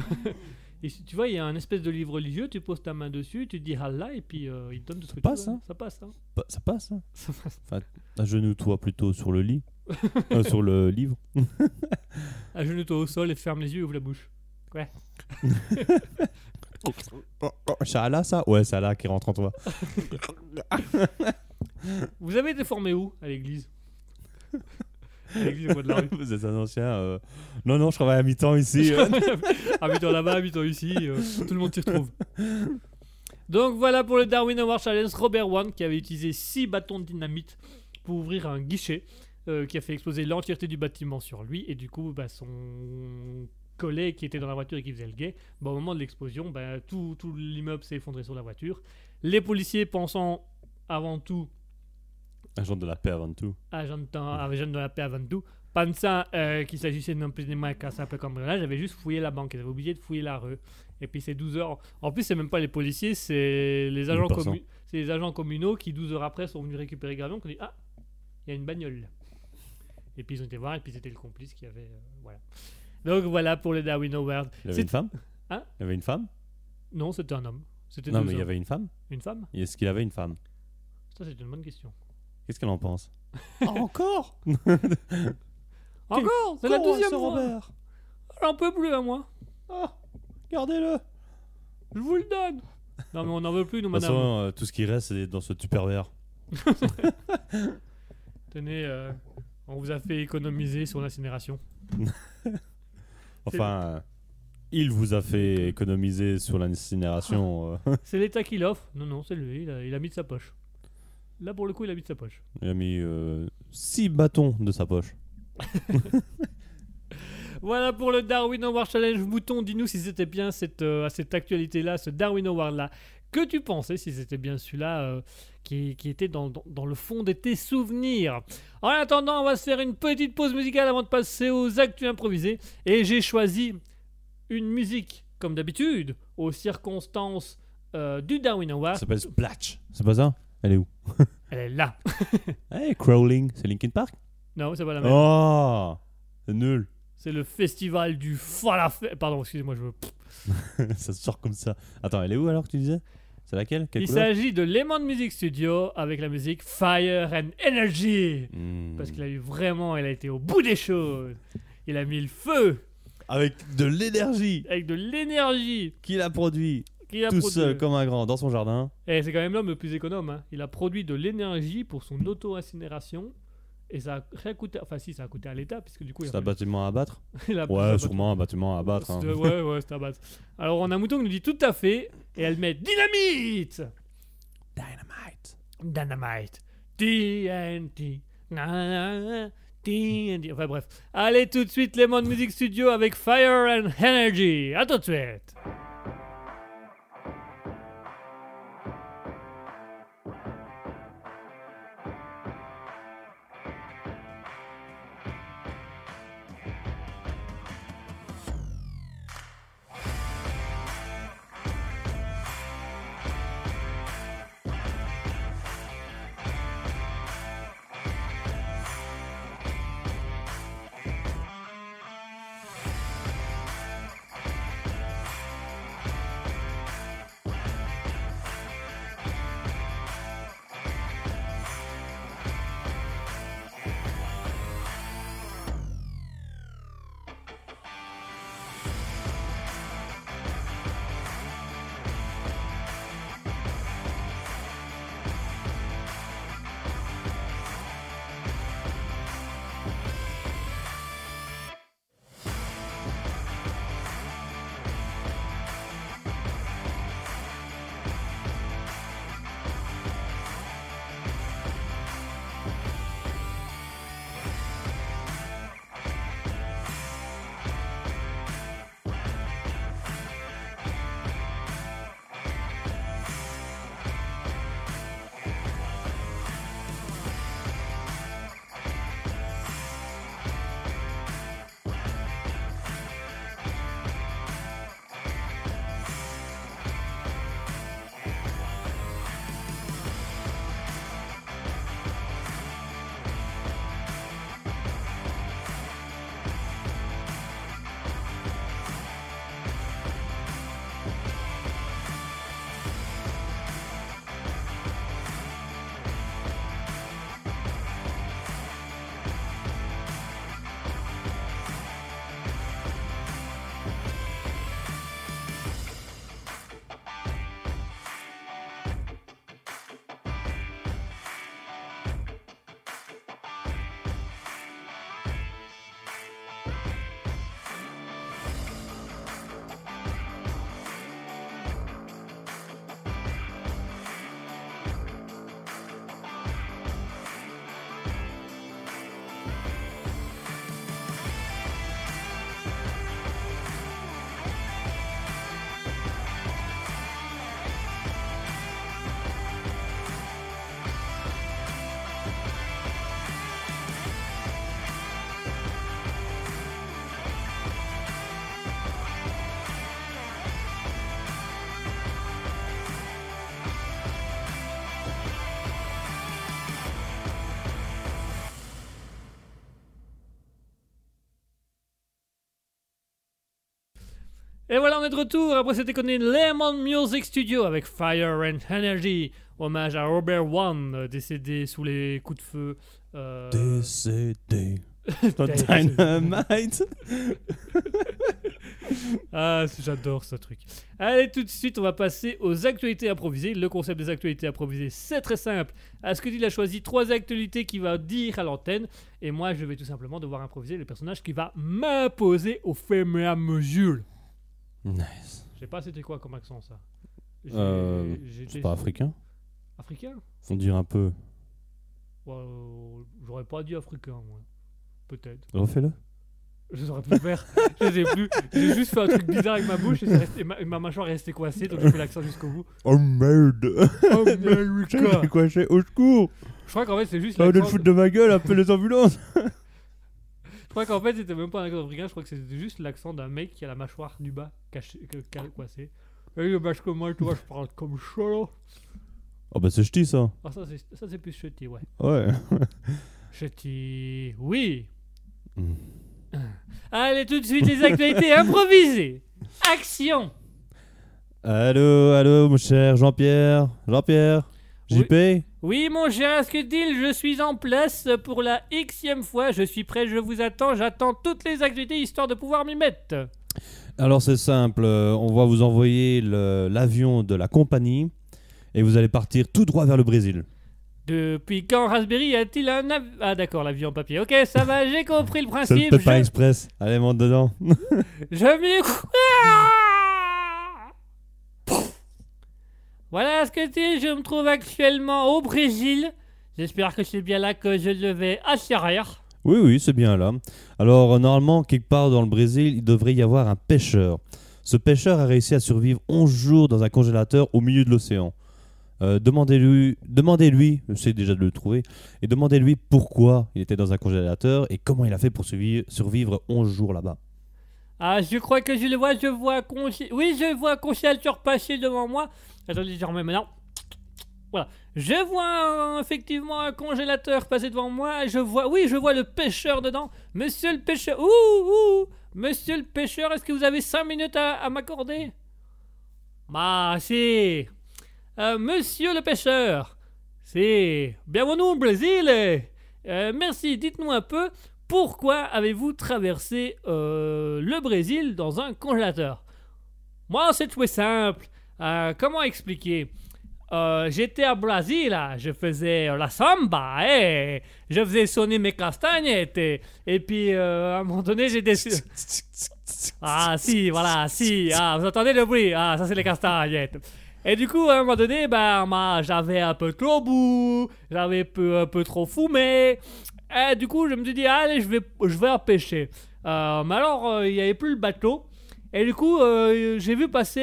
Et si- tu vois, il y a un espèce de livre religieux, tu poses ta main dessus, tu dis Allah, et puis euh, il te donne tout ce que Ça tu passe, veux. hein Ça passe, hein. Bah, ça passe, hein Ça passe. Agenouille-toi plutôt sur le lit. Euh, sur le livre. Agenouille-toi au sol et ferme les yeux et ouvre la bouche. Ouais. Oh, oh, Allah ça? Ouais, c'est Allah qui rentre en toi. Vous avez été formé où à l'église? À de la rue. Vous êtes un ancien. euh, Non, non, je travaille à mi-temps ici. euh. habitant là-bas, habitant ici, euh, tout le monde s'y retrouve. Donc voilà pour le Darwin Award Challenge. Robert One qui avait utilisé 6 bâtons de dynamite pour ouvrir un guichet euh, qui a fait exploser l'entièreté du bâtiment sur lui. Et du coup, bah, son collègue qui était dans la voiture et qui faisait le guet, bah, au moment de l'explosion, bah, tout, tout l'immeuble s'est effondré sur la voiture. Les policiers pensant avant tout Agent de la paix avant tout. agent de, temps- agent de la paix avant tout, pensant euh, qu'il s'agissait non plus moins qu'un simple cambriolage, j'avais juste fouillé la banque, avaient oublié de fouiller la rue. Et puis c'est 12 heures. En plus, c'est même pas les policiers, c'est les agents communaux. C'est les agents communaux qui 12 heures après sont venus récupérer Gravion, qui ont dit ah, il y a une bagnole. Et puis ils ont été voir et puis c'était le complice qui avait euh, voilà. Donc voilà pour le Darwin Award. Il y avait C'est- une femme? Hein? Il y avait une femme? Non, c'était un homme. C'était Non, deux mais il y hommes. avait une femme? une femme? Est-ce qu'il avait une femme? Ça c'est une bonne question. Qu'est-ce qu'elle en pense Encore Encore, c'est la deuxième ce fois. Robert J'en peux plus à moi. Oh, Gardez-le Je vous le donne. Non mais on n'en veut plus nous De toute madame. façon, euh, tout ce qui reste, c'est dans ce tupperware. Tenez, euh, on vous a fait économiser sur l'incinération. Enfin, euh, il vous a fait économiser sur l'incinération. euh, C'est l'État qui l'offre. Non, non, c'est lui. Il a, il a mis de sa poche. Là, pour le coup, il a mis de sa poche. il a mis 6 bâtons de sa poche. Voilà pour le Darwin Award Challenge. Mouton, dis-nous si c'était bien cette, euh, cette actualité-là, ce Darwin Award-là. Que tu pensais si c'était bien celui-là euh, qui, qui était dans, dans- dans le fond de tes souvenirs? En attendant, on va se faire une petite pause musicale avant de passer aux actus improvisés. Et j'ai choisi une musique, comme d'habitude, aux circonstances euh, du Darwin Award. Ça s'appelle Splatch. C'est pas ça? Elle est où? Elle est là. Hey, Crawling, c'est Linkin Park? Non, c'est pas la même. Oh C'est nul. C'est le festival du falafel. Pardon, excusez-moi, je veux. ça sort comme ça. Attends, elle est où alors que tu disais? C'est laquelle? Quelle Il s'agit de Lemon Music Studio avec la musique Fire and Energy. Hmm. Parce qu'il a eu vraiment, il a été au bout des choses. Il a mis le feu Avec de l'énergie avec de l'énergie qu'il a produit? Qu'il a tout produit. seul comme un grand dans son jardin. Et c'est quand même l'homme le plus économe. hein. Il a produit de l'énergie pour son auto-incinération. Et ça a rien coûté. Enfin, si, ça a coûté à l'État, puisque du coup, il C'est un bâtiment à abattre il Ouais, sûrement un bâtiment à abattre. hein. Ouais, ouais, c'était à battre. Alors, on a Mouton qui nous dit tout à fait. Et elle met dynamite Dynamite. Dynamite. TNT. TNT. Enfin bref. Allez tout de suite Lemon Music Studio avec Fire and Energy. À tout de suite. Et voilà, on est de retour après cette éconné Lemon Music Studio avec Fire and Energy. Hommage à Robert One, euh, décédé sous les coups de feu. euh, Décédé. Dynamite. Ah, j'adore ce truc. Allez, tout de suite, on va passer aux actualités improvisées. Le concept des actualités improvisées, c'est très simple. Asketil a choisi trois actualités qu'il va dire à l'antenne. Et moi, je vais tout simplement devoir improviser le personnage qui va m'imposer au fur et à mesure. Nice. Je sais pas c'était quoi comme accent ça? Euh, C'est pas africain? Africain? Faut dire un peu. Ouais, J'aurais pas dit africain, moi. Peut-être. Refais-le. Je saurais plus faire. je sais plus. J'ai juste fait un truc bizarre avec ma bouche et, c'est resté- et ma, et ma mâchoire est restée coincée, donc j'ai fait l'accent jusqu'au bout. Oh merde. Oh. J'ai quoi j'ai au secours. Je crois qu'en fait, c'est juste Ça va l'accent. foutre de ma gueule, appelle les ambulances. Je crois qu'en fait, c'était même pas un accent africain, je crois que c'était juste l'accent d'un mec qui a la mâchoire du bas cachée, ca- coincée. Et parce que moi, tu vois, je parle comme ça. là. Oh bah c'est ch'ti ça. Ah, ça, c'est, ça, c'est plus chutty, ouais. Ouais. Chutty. Oui. Mm. Allez, tout de suite, les actualités improvisées. Action. Allô, allô, mon cher Jean-Pierre. Jean-Pierre. JP. Oui, mon cher Asketil, je suis en place pour la xème fois. Je suis prêt, je vous attends. J'attends toutes les actualités histoire de pouvoir m'y mettre. Alors c'est simple, on va vous envoyer l'avion de la compagnie et vous allez partir tout droit vers le Brésil. Depuis quand Raspberry a-t-il un avion Ah, d'accord, l'avion en papier. Ok, ça va, j'ai compris le C'est le principe. Peppa Je, Express. Allez, monte dedans. je m'y. Ah Voilà, Asketil, je me trouve actuellement au Brésil. J'espère que c'est bien là que je devais atterrir. Oui, oui, c'est bien là. Alors, euh, normalement, quelque part dans le Brésil, il devrait y avoir un pêcheur. Ce pêcheur a réussi à survivre 11 jours dans un congélateur au milieu de l'océan. Euh, demandez-lui, demandez-lui, c'est déjà de le trouver, et demandez-lui pourquoi il était dans un congélateur et comment il a fait pour survivre 11 jours là-bas. Ah, je crois que je le vois, je vois. Oui, je vois un congélateur passer devant moi. Attendez, je remets maintenant. Voilà. Je vois euh, effectivement un congélateur passer devant moi. Je vois... Oui, je vois le pêcheur dedans. Monsieur le pêcheur... Ouh, ouh Monsieur le pêcheur, est-ce que vous avez 5 minutes à, m'accorder? Bah, si. Euh, monsieur le pêcheur, c'est... Bienvenue au Brésil. Euh, merci, dites-nous un peu... Pourquoi avez-vous traversé euh, le Brésil dans un congélateur? Moi, c'est tout simple. Euh, comment expliquer? Euh, J'étais à Brésil, je faisais la samba, et je faisais sonner mes castagnettes, et, et puis à un moment donné, j'étais... sur- Ah si, voilà, si, ah, vous entendez le bruit. Ah, ça c'est les castagnettes. Et du coup, à un moment donné, ben, j'avais un peu trop bu, j'avais un peu, un peu trop fumé. Et du coup, je me suis dit, allez, je vais, je vais pêcher. Euh, mais alors, euh, il n'y avait plus le bateau. Et du coup, euh, j'ai vu passer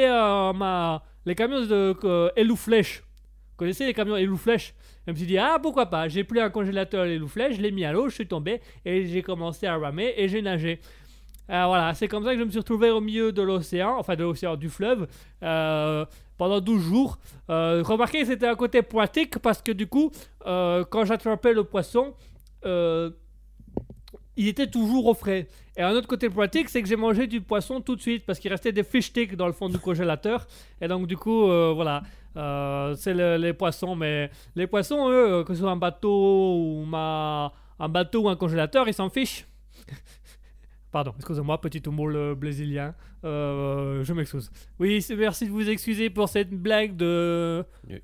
les camions de euh, Elou Flèche. Vous connaissez les camions Elou Flèche? Je me suis dit, ah, pourquoi pas J'ai pris un congélateur Flèche, je l'ai mis à l'eau, je suis tombé et j'ai commencé à ramer et j'ai nagé. Euh, voilà, c'est comme ça que je me suis retrouvé au milieu de l'océan, enfin de l'océan, du fleuve, pendant 12 jours. Remarquez, c'était un côté pratique parce que du coup, quand j'attrapais le poisson, euh, il était toujours au frais. Et un autre côté pratique, c'est que j'ai mangé du poisson tout de suite parce qu'il restait des fish sticks dans le fond du congélateur. Et donc, du coup, euh, voilà, Euh, c'est le- les poissons. Mais les poissons, eux, que ce soit un bateau ou ma- un bateau ou un congélateur, ils s'en fichent. Pardon, excusez-moi, petit humour euh, brésilien. Euh, je m'excuse. Oui, merci de vous excuser pour cette blague de. Oui,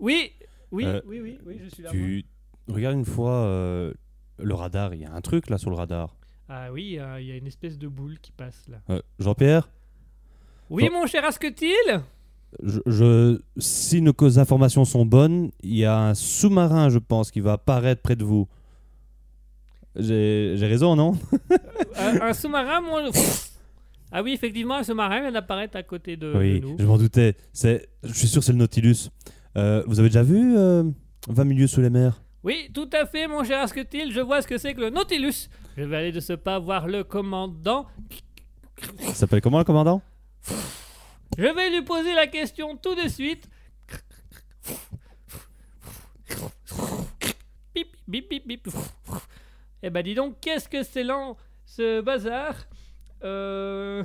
oui, oui, oui, oui, je suis là. tu regardes une fois euh, le radar, il y a un truc là sur le radar. Ah oui, euh, il y a une espèce de boule qui passe là. Euh, Jean-Pierre, Oui, mon cher Asketil je, je- si nos informations sont bonnes, il y a un sous-marin, je pense, qui va apparaître près de vous. J'ai raison, non? Un, un sous-marin, mon. Ah oui, effectivement, un sous-marin vient d'apparaître à côté de, Oui, de nous. je m'en doutais. Je suis sûr que c'est le Nautilus. Vous avez déjà vu euh, 20 milieux sous les mers? Oui, tout à fait, mon cher Asketil, je vois ce que c'est que le Nautilus. Je vais aller de ce pas voir le commandant. Ça s'appelle comment le commandant? Je vais lui poser la question tout de suite. Bip, bip, bip, bip. Eh ben dis donc, qu'est-ce que c'est lent, ce bazar? Euh...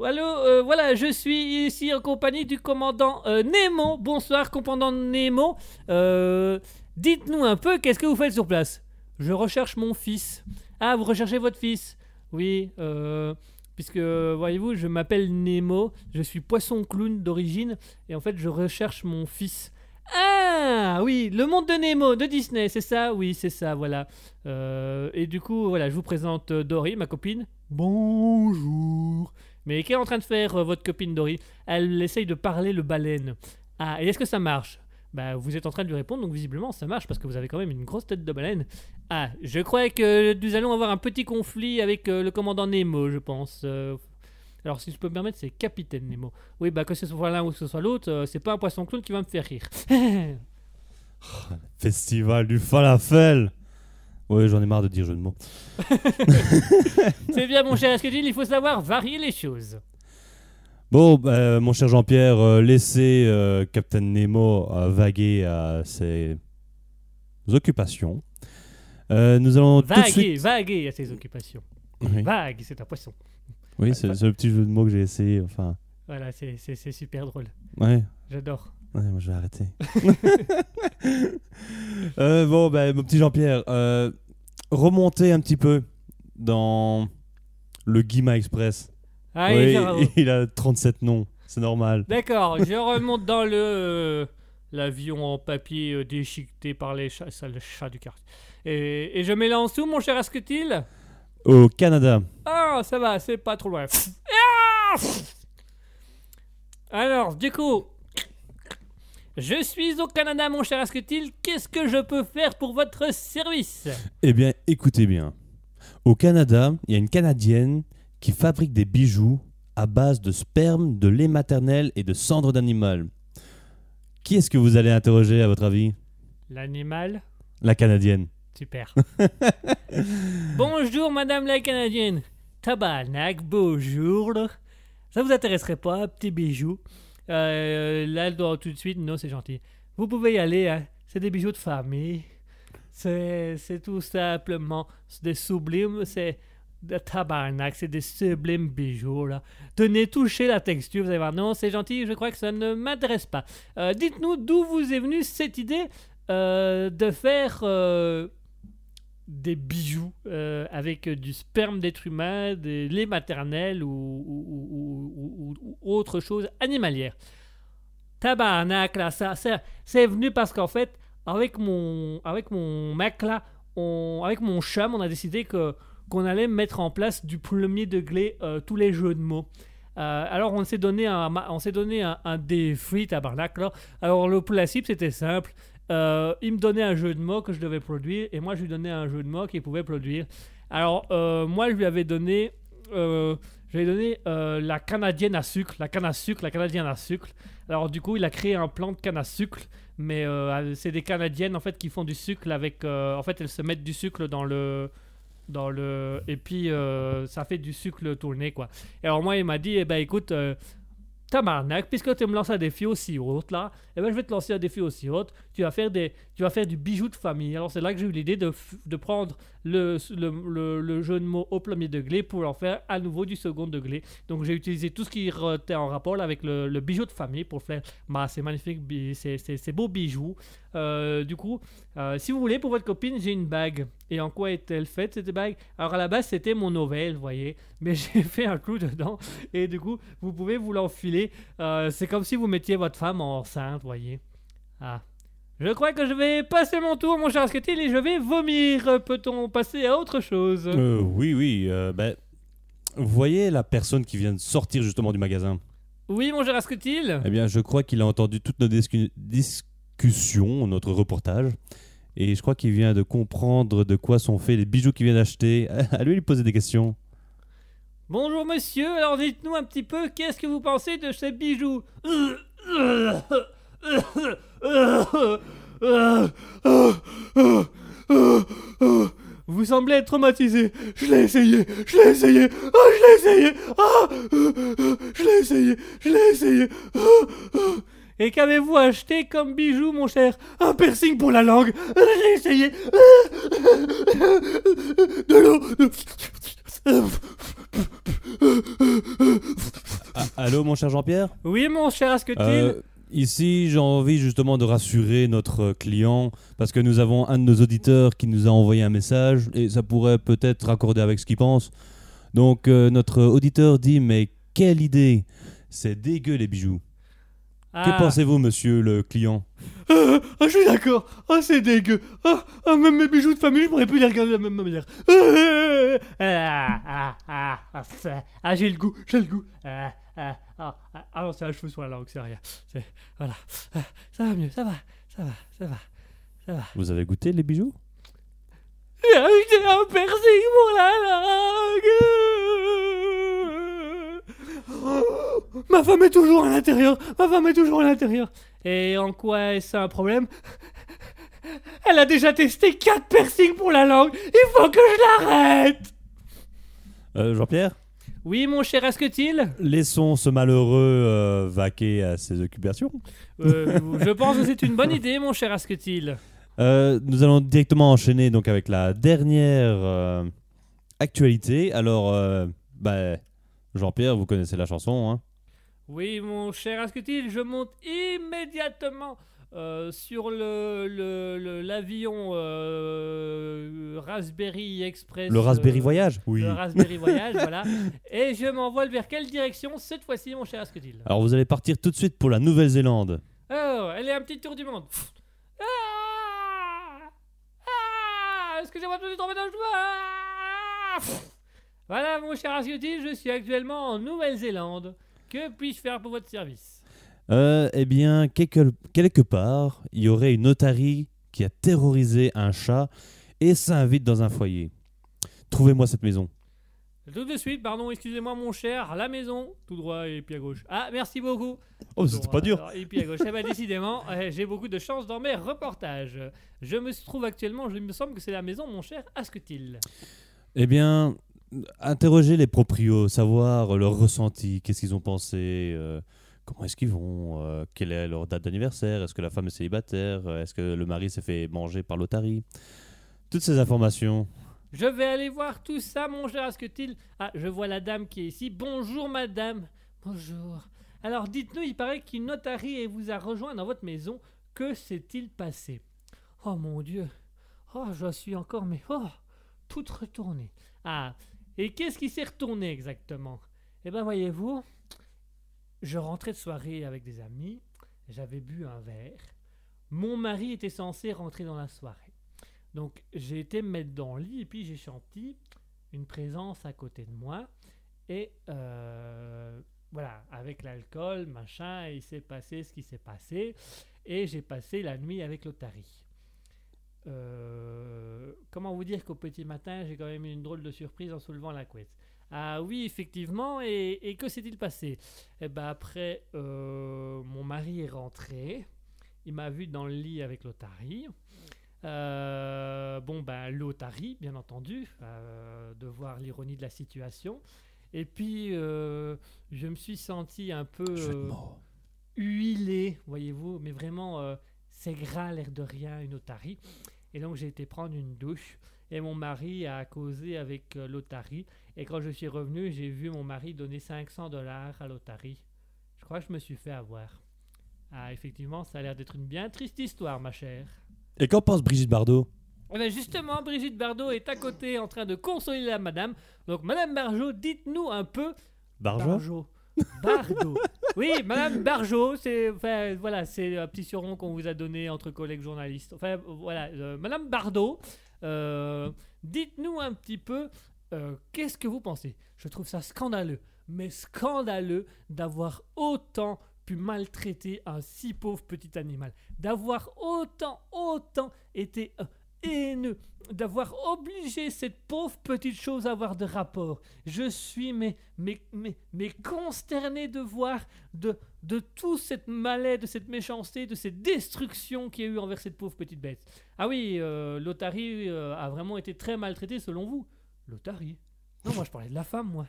Allô, euh, voilà, je suis ici en compagnie du commandant euh, Nemo. Bonsoir, commandant Nemo. Euh, Dites-nous un peu, qu'est-ce que vous faites sur place? Je recherche mon fils. Ah, vous recherchez votre fils? Oui, euh, puisque, voyez-vous, je m'appelle Nemo, je suis poisson clown d'origine, et en fait, je recherche mon fils. Ah oui, le monde de Nemo, de Disney, c'est ça? Oui, c'est ça, voilà. Euh, et du coup, voilà, je vous présente euh, Dory, ma copine. Bonjour. Mais qu'est en train de faire euh, votre copine Dory? Elle essaye de parler le baleine. Ah, et est-ce que ça marche? Bah, vous êtes en train de lui répondre, donc visiblement ça marche parce que vous avez quand même une grosse tête de baleine. Ah, je crois que nous allons avoir un petit conflit avec euh, le commandant Nemo, je pense. Euh, alors, si je peux me permettre, c'est Capitaine Nemo. Oui, bah, que ce soit l'un ou que ce soit l'autre, euh, c'est pas un poisson clown qui va me faire rire. Festival du falafel Ouais, j'en ai marre de dire jeu de mots. c'est bien, mon cher Escudil, il faut savoir varier les choses. Bon, bah, mon cher Jean-Pierre, euh, laissez euh, Captain Nemo euh, vaguer à ses occupations. Euh, nous allons tout de Vaguer, suite... vaguer à ses occupations. Oui, Vague, c'est un poisson. oui c'est c'est le petit jeu de mots que j'ai essayé. Enfin, Voilà, c'est c'est- c'est super drôle. ouais, J'adore. ouais, moi je vais arrêter. Euh, bon, bah, mon petit Jean-Pierre, euh, remontez un petit peu dans le Guima Express. Allez, Oui, il a 37 noms, c'est normal. D'accord, je remonte dans le euh, l'avion en papier euh, déchiqueté par les chats, ça, le chat du quartier. Et, et je m'élance où, mon cher Asketil Au Canada. Ah, ça va, c'est pas trop loin. Ah Alors, du coup, je suis au Canada, mon cher Asketil. Qu'est-ce que je peux faire pour votre service? Eh bien, écoutez bien. Au Canada, il y a une Canadienne qui fabrique des bijoux à base de sperme, de lait maternel et de cendres d'animal. Qui est-ce que vous allez interroger, à votre avis? L'animal? La Canadienne. Super. bonjour, madame la Canadienne. Tabarnak, bonjour. Ça vous intéresserait pas, un petit bijou? Euh, Là, tout de suite. Non, c'est gentil. Vous pouvez y aller, hein. C'est des bijoux de famille. C'est c'est tout simplement des sublimes. C'est de tabarnak. C'est des sublimes bijoux, là. Tenez, touchez la texture. Vous allez voir. Non, c'est gentil. Je crois que ça ne m'intéresse pas. Euh, Dites-nous d'où vous est venue cette idée euh, de faire euh, des bijoux avec du sperme d'être humain, des laits maternels ou, autre chose animalière. Tabarnak, là, ça, ça- c'est venu parce qu'en fait, avec mon, avec mon mec là, on, avec mon chum, on a décidé que qu'on allait mettre en place du premier degré euh, tous les jeux de mots. Euh, alors on s'est donné un, on s'est donné un. Alors le principe c'était simple. Euh, il me donnait un jeu de mots que je devais produire et moi je lui donnais un jeu de mots qu'il pouvait produire. Alors moi je lui avais donné, ai donné la canadienne à sucre, la canne à sucre, la canadienne à sucre. Alors du coup il a créé un plan de canne à sucre, mais c'est des canadiennes en fait qui font du sucre avec, en fait elles se mettent du sucre dans le dans le et puis euh, ça fait du sucre tourné quoi. Et alors moi il m'a dit eh ben écoute euh, tabarnak puisque tu me lances un défi aussi haut là, eh ben je vais te lancer un défi aussi haut. Tu vas faire des tu vas faire du bijou de famille. Alors c'est là que j'ai eu l'idée de, de prendre le, le, le- le jeu de mots au premier degré pour en faire à nouveau du second degré. Donc j'ai utilisé tout ce qui était en rapport avec le, le bijou de famille pour faire bah, ces magnifiques ces, ces- ces beaux bijoux. Euh, du coup, euh, si vous voulez, pour votre copine, j'ai une bague. Et en quoi est-elle faite cette bague? Alors à la base, c'était mon Noël, vous voyez. Mais j'ai fait un clou dedans. Et du coup, vous pouvez vous l'enfiler. Euh, c'est comme si vous mettiez votre femme enceinte, vous voyez. Ah. Je crois que je vais passer mon tour, mon cher Asketil, et je vais vomir. Peut-on passer à autre chose? Oui, oui. ben, vous voyez la personne qui vient de sortir justement du magasin? Oui, mon cher Asketil? Eh bien, je crois qu'il a entendu toutes nos discu- discussions, notre reportage. Et je crois qu'il vient de comprendre de quoi sont faits les bijoux qu'il vient d'acheter. À lui, lui poser des questions. Bonjour monsieur, alors dites-nous un petit peu qu'est-ce que vous pensez de ces bijoux Vous semblez être traumatisé. Je l'ai essayé, je l'ai essayé, ah, je l'ai essayé, ah, je l'ai essayé, je l'ai essayé. ah, ah. Et qu'avez-vous acheté comme bijou, mon cher? Un piercing pour la langue. Je l'ai essayé. De l'eau. Ah, allô, mon cher Jean-Pierre? Oui, mon cher Asketil Euh, Ici, j'ai envie justement de rassurer notre client parce que nous avons un de nos auditeurs qui nous a envoyé un message et ça pourrait peut-être raccorder avec ce qu'il pense. Donc, euh, notre auditeur dit Mais quelle idée C'est dégueu les bijoux. Ah. Que pensez-vous, monsieur le client Ah, ah, je suis d'accord. Ah, c'est dégueu. Ah, ah, même mes bijoux de famille, je pourrais plus les regarder de la même manière. Ah, ah, ah, ah, ah, ah, j'ai le goût, j'ai le goût. Ah, ah, ah, ah, ah non, c'est un cheveu sur la langue, c'est rien. C'est, voilà. Ah, ça va mieux, ça va, ça va, ça va, ça va. Vous avez goûté les bijoux J'ai un piercing pour la langue. Oh, ma femme est toujours à l'intérieur. Ma femme est toujours à l'intérieur. Et en quoi est-ce un problème? Elle a déjà testé 4 piercings pour la langue. Il faut que je l'arrête. Euh, Jean-Pierre? Oui, mon cher Asketil Laissons ce malheureux euh, vaquer à ses occupations. Euh, Je pense que c'est une bonne idée, mon cher Asketil. Euh, nous allons directement enchaîner donc avec la dernière actualité. Alors, bah, Jean-Pierre, vous connaissez la chanson, hein? Oui, mon cher Asketil, je monte immédiatement euh, sur le l'avion euh, Raspberry Express. Le Raspberry euh, Voyage Oui. Le Raspberry Voyage, voilà. Et je m'envole vers quelle direction cette fois-ci, mon cher Asketil Alors, vous allez partir tout de suite pour la Nouvelle-Zélande. Elle est un petit tour du monde. Ah Ah Excusez-moi de vous tomber dans le. Ah Voilà, mon cher Asketil, je suis actuellement en Nouvelle-Zélande. Que puis-je faire pour votre service? Euh, eh bien, quelque, quelque part, il y aurait une otarie qui a terrorisé un chat et s'invite dans un foyer. Trouvez-moi cette maison. Tout de suite, pardon, excusez-moi mon cher, la maison, tout droit et puis à gauche. Ah, merci beaucoup. Oh, c'était pas dur. Et puis à gauche. Eh ben, décidément, euh, j'ai beaucoup de chance dans mes reportages. Je me trouve actuellement, je me semble que c'est la maison, mon cher Asketil. Eh bien, interroger les proprios, savoir leur ressenti, qu'est-ce qu'ils ont pensé, euh, comment est-ce qu'ils vont, euh, quelle est leur date d'anniversaire, est-ce que la femme est célibataire, euh, est-ce que le mari s'est fait manger par l'otarie. Toutes ces informations. Je vais aller voir tout ça, mon cher Asketil. Ah, je vois la dame qui est ici. Bonjour, madame. Bonjour. Alors, dites-nous, il paraît qu'une notarie vous a rejoint dans votre maison. Que s'est-il passé? Oh mon Dieu. Oh, je suis encore, mais oh, toute retournée. Ah, et qu'est-ce qui s'est retourné exactement? Eh ben, voyez-vous, je rentrais de soirée avec des amis. J'avais bu un verre. Mon mari était censé rentrer dans la soirée. Donc j'ai été me mettre dans le lit et puis j'ai senti une présence à côté de moi. Et euh, voilà, avec l'alcool, machin, il s'est passé ce qui s'est passé. Et j'ai passé la nuit avec l'Otari. Euh, comment vous dire qu'au petit matin, j'ai quand même eu une drôle de surprise en soulevant la couette. Ah oui, effectivement, et, et que s'est-il passé? Eh ben après, euh, mon mari est rentré. Il m'a vu dans le lit avec l'Otari. Euh, bon, ben, l'Otari, bien entendu, de voir l'ironie de la situation. Et puis, je me suis senti un peu huilé, voyez-vous, mais vraiment, c'est gras, l'air de rien, une Otari. Et donc, j'ai été prendre une douche. Et mon mari a causé avec euh, l'Otari. Et quand je suis revenu, j'ai vu mon mari donner 500 dollars à l'Otari. Je crois que je me suis fait avoir. Ah, effectivement, ça a l'air d'être une bien triste histoire, ma chère. Et qu'en pense Brigitte Bardot? Eh ben justement, Brigitte Bardot est à côté en train de consoler la madame. Donc, madame Barjot, dites-nous un peu. Barjo Barjot. Bardot. Oui, madame Barjot, c'est enfin, voilà, c'est un petit surnom qu'on vous a donné entre collègues journalistes. Enfin, voilà, euh, madame Bardot, euh, dites-nous un petit peu euh, qu'est-ce que vous pensez? Je trouve ça scandaleux, mais scandaleux d'avoir autant pu maltraiter un si pauvre petit animal, d'avoir autant, autant été d'avoir obligé cette pauvre petite chose à avoir de rapport. Je suis mais, mais, mais, mais consterné de voir de, de tout cette malaise, de cette méchanceté, de cette destruction qu'il y a eu envers cette pauvre petite bête. Ah oui, euh, l'Otari euh, a vraiment été très maltraité selon vous. L'Otari Non, moi je parlais de la femme, moi.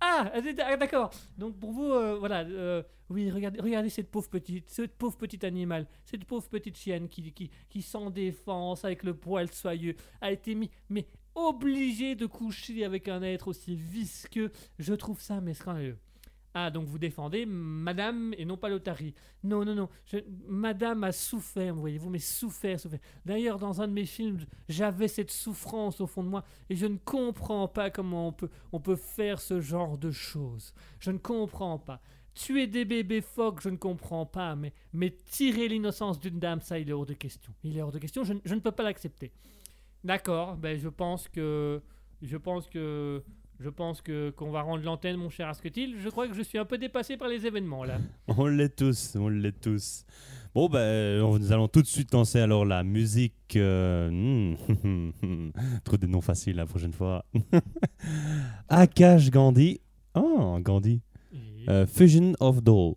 Ah, ah, d'accord. Donc pour vous, euh, voilà, euh, oui, regardez, cette pauvre petite, ce pauvre petit animal, cette pauvre petite chienne qui, qui, qui sans défense, avec le poil soyeux, a été mis, mais obligé de coucher avec un être aussi visqueux. Je trouve ça mais scandaleux. Ah, donc vous défendez Madame et non pas l'Otari. Non, non, non. Madame a souffert, voyez-vous, mais souffert, souffert. D'ailleurs, dans un de mes films, j'avais cette souffrance au fond de moi et je ne comprends pas comment on peut, on peut faire ce genre de choses. Je ne comprends pas. Tuer des bébés phoques, je ne comprends pas, mais, mais tirer l'innocence d'une dame, ça, il est hors de question. Il est hors de question, je, ne- je ne peux pas l'accepter. D'accord, ben je pense que. Je pense que. Je pense que qu'on va rendre l'antenne, mon cher Asketil. Je crois que je suis un peu dépassé par les événements là. On l'est tous, on l'est tous. Bon, ben, on- nous allons tout de suite lancer alors la musique. euh, hmm, Trop des noms faciles la prochaine fois. Akash Gandhi. Oh, Gandhi. Euh, Fusion of Doll.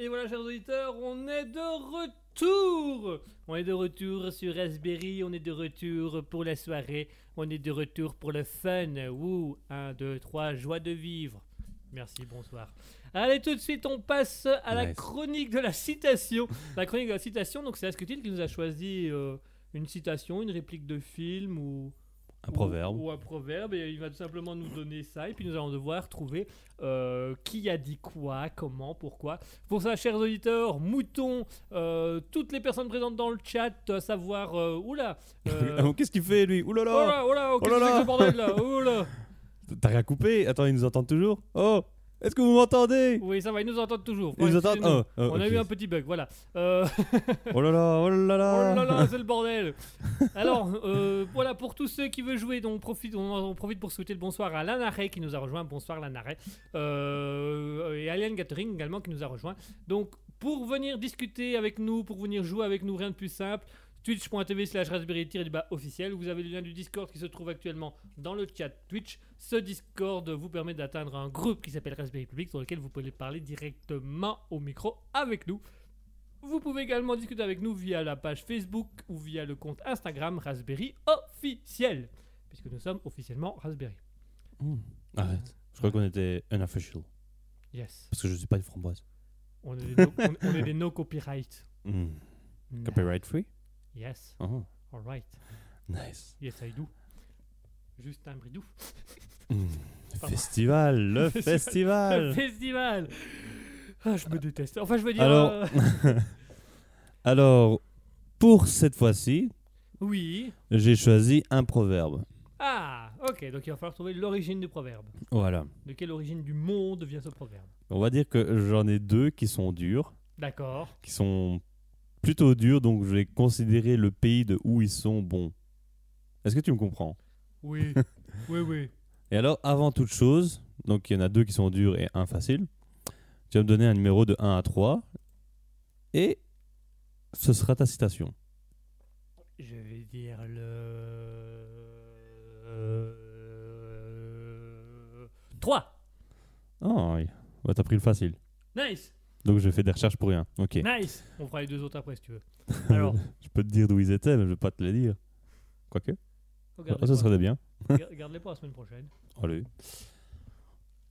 Et voilà, chers auditeurs, on est de retour On est de retour sur Raspberry, on est de retour pour la soirée, on est de retour pour le fun. Wouh 1, 2, 3, joie de vivre. Merci, bonsoir. Allez, tout de suite, on passe à la Nice. chronique de la citation. La chronique de la citation, donc c'est Asketil qui nous a choisi euh, une citation, une réplique de film ou, Un proverbe. Ou, un proverbe, et il va tout simplement nous donner ça, et puis nous allons devoir trouver euh, qui a dit quoi, comment, pourquoi. Pour ça, chers auditeurs, moutons, euh, toutes les personnes présentes dans le chat, à savoir. Euh, oula euh, Oh, Qu'est-ce qu'il fait lui? Ouh là Oh Oh là T'as rien coupé? Attends, ils nous entendent toujours? Oh Est-ce que vous m'entendez? Oui, ça va, ils nous entendent toujours. Ils nous entendent. Oh, oh, On a eu un petit bug, voilà. Euh, Oh là là Oh là Oh là là là, c'est le bordel. Alors, euh, voilà, pour tous ceux qui veulent jouer, donc on profite, on, on profite pour souhaiter le bonsoir à Lanaré qui nous a rejoint. Bonsoir Lanaré. Euh, et Alien Gathering également qui nous a rejoint. Donc, pour venir discuter avec nous, pour venir jouer avec nous, rien de plus simple. twitch.tv slash raspberry-du-bas officiel. Vous avez le lien du Discord qui se trouve actuellement dans le chat Twitch. Ce Discord vous permet d'atteindre un groupe qui s'appelle Raspberry Public sur lequel vous pouvez parler directement au micro avec nous. Vous pouvez également discuter avec nous via la page Facebook ou via le compte Instagram Raspberry officiel, puisque nous sommes officiellement Raspberry. Arrête. Je crois qu'on était unofficial. Yes. Parce que je suis pas une framboise. On est des no, on- on est des no copyright. Hmm. Copyright free? Yes. Oh, Alright. nice. Yes, I do. Juste un bridou. Hmm. Pardon. Festival, le Le festival. festival. Ah, je me déteste. Enfin, je veux dire. Alors- euh, Alors, pour cette fois-ci, oui. j'ai choisi un proverbe. Ah, ok. Donc il va falloir trouver l'origine du proverbe. Voilà. De quelle origine du monde vient ce proverbe? On va dire que j'en ai deux qui sont durs, D'accord. qui sont plutôt durs, donc je vais considérer le pays de où ils sont bons. Est-ce que tu me comprends? Oui. oui, oui. Et alors, avant toute chose, donc il y en a deux qui sont durs et un facile, tu vas me donner un numéro de 1 à 3, et ce sera ta citation. Je vais dire le. 3. Oh, oui. Bah, t'as pris le facile. Nice. Donc j'ai fait des recherches pour rien. Ok. Nice. On fera les deux autres après si tu veux. Alors, je peux te dire d'où ils étaient, mais je vais pas te les dire. Quoique, regarde oh, ça serait bien. les pour la semaine prochaine. Allez.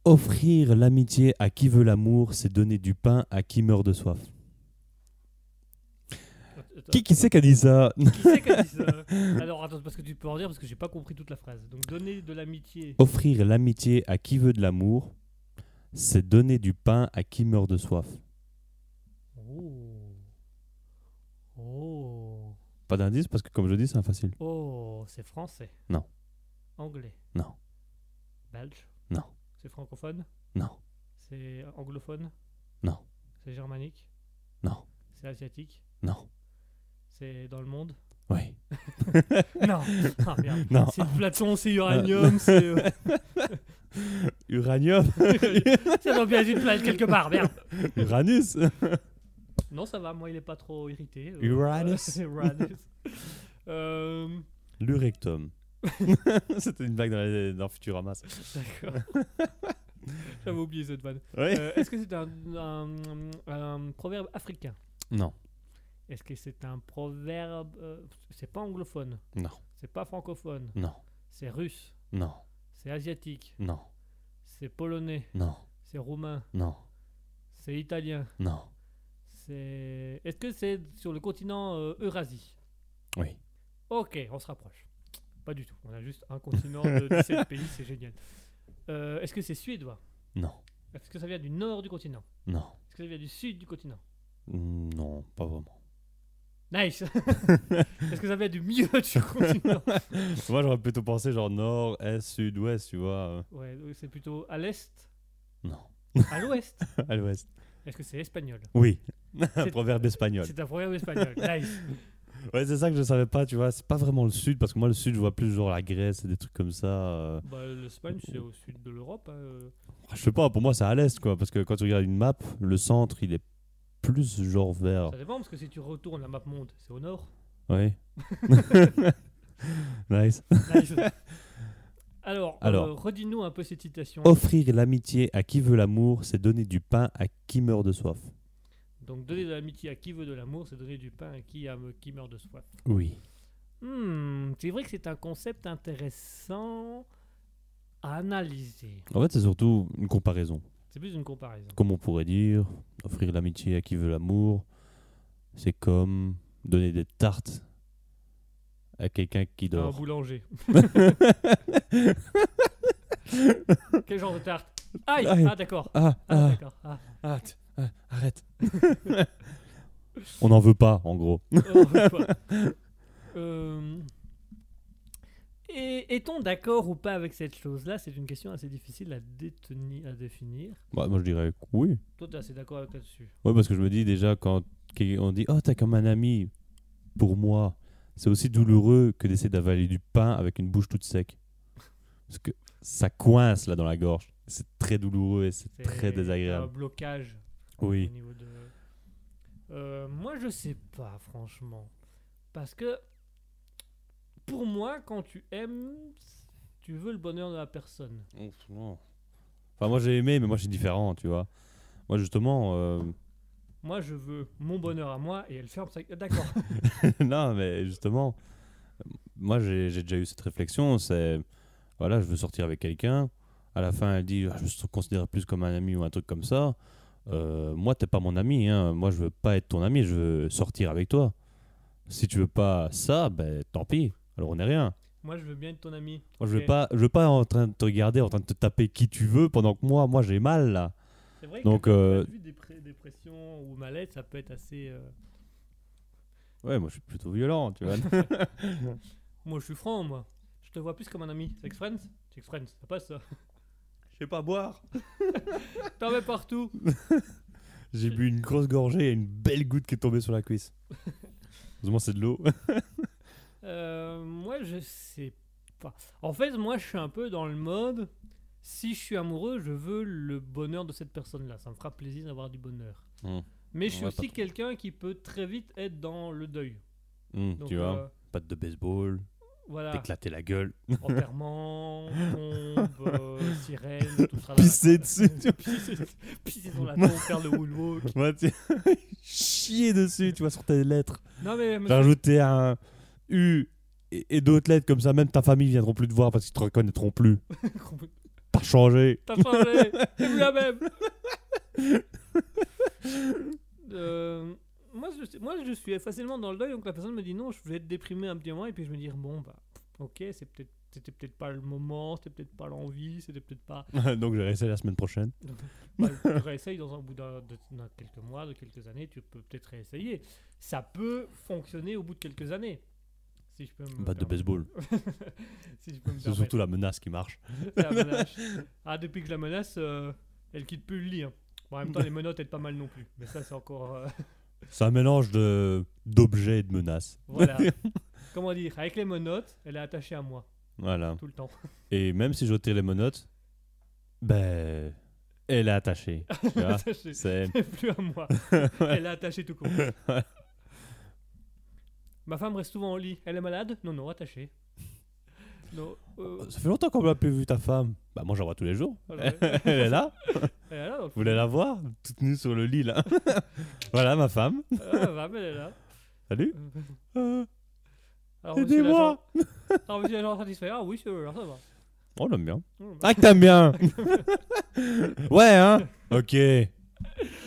Offrir l'amitié à qui veut l'amour, c'est donner du pain à qui meurt de soif. Attends, Qui, qui c'est qui a dit ça? Qui c'est qui a dit ça? Alors attends, parce que tu peux en dire parce que j'ai pas compris toute la phrase. Donc donner de l'amitié. Offrir l'amitié à qui veut de l'amour, c'est donner du pain à qui meurt de soif. Oh. Oh. Pas d'indice parce que comme je dis, c'est facile. Oh, c'est français. Non. Anglais. Non. Belge. Non. C'est francophone. Non. C'est anglophone. Non. C'est germanique. Non. C'est asiatique. Non. C'est dans le monde. Oui. Non. Ah merde. Non. C'est Platon, c'est uranium, c'est. euh, Uranium ça doit bien être une planète quelque part, merde. Uranus Non, ça va, moi il est pas trop irrité. euh, Uranus. Uranus. Euh, Lurectum. C'était une blague dans, les- dans Futurama. D'accord. J'avais oublié cette vanne. Oui. Euh, Est-ce que c'est un, un- un proverbe africain? Non. Est-ce que c'est un proverbe. euh, c'est pas anglophone? Non. C'est pas francophone? Non. C'est russe? Non. C'est asiatique? Non. C'est polonais? Non. C'est roumain? Non. C'est italien? Non. C'est. Est-ce que c'est sur le continent euh, Eurasie? Oui. Ok, on se rapproche. Pas du tout. On a juste un continent de 17 pays, c'est génial. Euh, Est-ce que c'est suédois? Non. Est-ce que ça vient du nord du continent? Non. Est-ce que ça vient du sud du continent? Mm, Non, pas vraiment. Nice Est-ce que ça vient du milieu du continent? Moi, j'aurais plutôt pensé genre nord, est, sud, ouest, tu vois. euh. Ouais, c'est plutôt à l'est? Non. À l'ouest? À l'ouest. Est-ce que c'est espagnol Oui. un proverbe espagnol. C'est un proverbe espagnol. Nice Ouais, c'est ça que je savais pas, tu vois. C'est pas vraiment le sud, parce que moi, le sud, je vois plus genre la Grèce et des trucs comme ça. euh. bah, L'Espagne, c'est au sud de l'Europe. hein, euh. Je sais pas, pour moi, c'est à l'est, quoi. Parce que quand tu regardes une map, le centre, il est plus genre vers. Ça dépend, parce que si tu retournes la map monde, c'est au nord. Oui. nice. Nice. Alors, Alors. euh, redis-nous un peu cette citation. Offrir l'amitié à qui veut l'amour, c'est donner du pain à qui meurt de soif. Donc, donner de l'amitié à qui veut de l'amour, c'est donner du pain à qui meurt de soif. Oui. Hmm, c'est vrai que c'est un concept intéressant à analyser. En fait, c'est surtout une comparaison. C'est plus une comparaison. Comme on pourrait dire, offrir l'amitié à qui veut l'amour, c'est comme donner des tartes à quelqu'un qui Un dort. boulanger. Quel genre de tarte? Aïe Aïe. Ah, d'accord. Ah, Ah, ah, d'accord. Ah. ah, t- ah, arrête. on n'en veut pas, en gros. Oh, quoi. Euh, et- Est-on d'accord ou pas avec cette chose-là? C'est une question assez difficile à, détenir, à définir. Bah, moi, je dirais que oui. Toi, tu es assez d'accord avec là-dessus. Ouais, parce que je me dis déjà, quand on dit Oh, t'as comme un ami, pour moi, c'est aussi douloureux que d'essayer d'avaler du pain avec une bouche toute sec. Parce que ça coince là dans la gorge. C'est très douloureux et c'est C'est très Un désagréable. blocage Oui. au niveau de. Euh, moi, je sais pas, franchement. Parce que pour moi, quand tu aimes, tu veux le bonheur de la personne. Enfin, moi j'ai aimé, mais moi je suis différent, tu vois. Moi justement, euh, Moi, je veux mon bonheur à moi et elle ferme sa. D'accord. non, mais justement, moi j'ai déjà eu cette réflexion. C'est voilà, je veux sortir avec quelqu'un. À la fin, elle dit, Ah, je te considère plus comme un ami ou un truc comme ça. Euh, moi, t'es pas mon ami. Hein. Moi, je veux pas être ton ami. Je veux sortir avec toi. Si tu veux pas ça, ben tant pis. Alors on n'est rien. moi, je veux bien être ton ami. Moi, je veux pas, je veux pas en train de te regarder, en train de te taper qui tu veux, pendant que moi, moi, j'ai mal là. C'est vrai Donc, que euh, point de vue dépré- dépression ou mal-être, ça peut être assez. euh, Ouais, moi, je suis plutôt violent, tu vois. Moi, je suis franc, moi. Je te vois plus comme un ami. Sex friends? Sex friends, ça passe ça. Je sais pas boire. T'en mets partout. J'ai bu une grosse gorgée et une belle goutte qui est tombée sur la cuisse. Heureusement, c'est de l'eau. Euh, moi, je sais pas. En fait, moi, je suis un peu dans le mode. Si je suis amoureux, je veux le bonheur de cette personne-là. Ça me fera plaisir d'avoir du bonheur. Hmm. Mais je suis Ouais, aussi quelqu'un qui peut très vite être dans le deuil. Hmm, Donc, tu vois, euh, patte de baseball, voilà. t'éclater la gueule. Enterrement, tombe, euh, sirène, tout là. Pisser dessus, pisser, pisser sur la tombe, faire le woodwalk. Ouais, tu- Chier dessus, tu vois, sur tes lettres. Non, mais. Rajouter un U et, et d'autres lettres comme ça, même ta famille viendront plus te voir parce qu'ils te reconnaîtront plus. T'as changé. T'as changé, c'est plus la même. Euh, moi, je, moi, je suis facilement dans le deuil, donc la personne me dit non, je vais être déprimé un petit moment, et puis je me dis bon, bah, ok, c'est peut-être. C'était peut-être pas le moment, c'était peut-être pas l'envie, c'était peut-être pas. Donc, je rester la semaine prochaine. Bah, tu réessayes dans un bout d'un- de, dans quelques mois, de quelques années, tu peux peut-être réessayer. Ça peut fonctionner au bout de quelques années. Si je peux me Batte de baseball. si je peux me C'est permettre. surtout la menace qui marche. La menace. Ah, depuis que la menace, euh, elle quitte plus le lit. hein. Bon, en même temps, les menottes aident pas mal non plus. Mais ça, c'est encore. euh, C'est un mélange de d'objets et de menaces. voilà. Comment dire Avec les menottes, elle est attachée à moi Voilà. tout le temps. Et même si je retire les menottes, ben, elle est attachée. tu vois. attachée. C'est C'est plus à moi. Elle est attachée tout court. Ma femme reste souvent au lit. Elle est malade Non, non, attachée. Non. euh, Ça fait longtemps qu'on l'a plus vu ta femme. Bah moi j'en vois tous les jours. voilà. Elle est là. Elle est là, Vous voulez la voir Toute nue sur le lit là. voilà ma femme. fond. Ah, mais elle est là. Salut. Euh, Aidez-moi. Alors, monsieur l'agent satisfait. Ah oui, c'est ça va. On l'aime bien. Mmh, bah, Ah que t'aimes bien. ouais hein. Ok.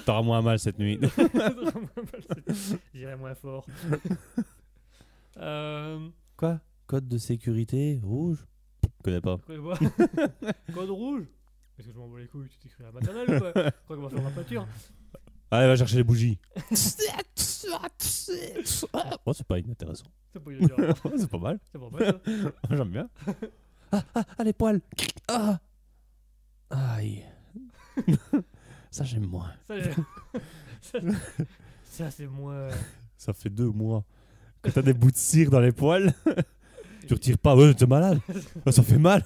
T'auras moins mal cette nuit. J'irai moins fort. Euh, Quoi? Code de sécurité rouge? Je connais pas. Code rouge? Est-ce que je m'en bats les couilles Tu t'écris à la maternelle ou quoi? Quoi qu'on va faire la peinture Allez va chercher les bougies. oh c'est pas inintéressant. C'est pas dire. C'est pas mal. C'est pas mal ça. J'aime bien. Ah, ah, ah, les poils. Ah. Aïe. Ça, j'aime moins. Ça, c'est moins. Ça fait deux mois que t'as des bouts de cire dans les poils. tu retires pas. Ouais, t'es malade. Ça fait mal.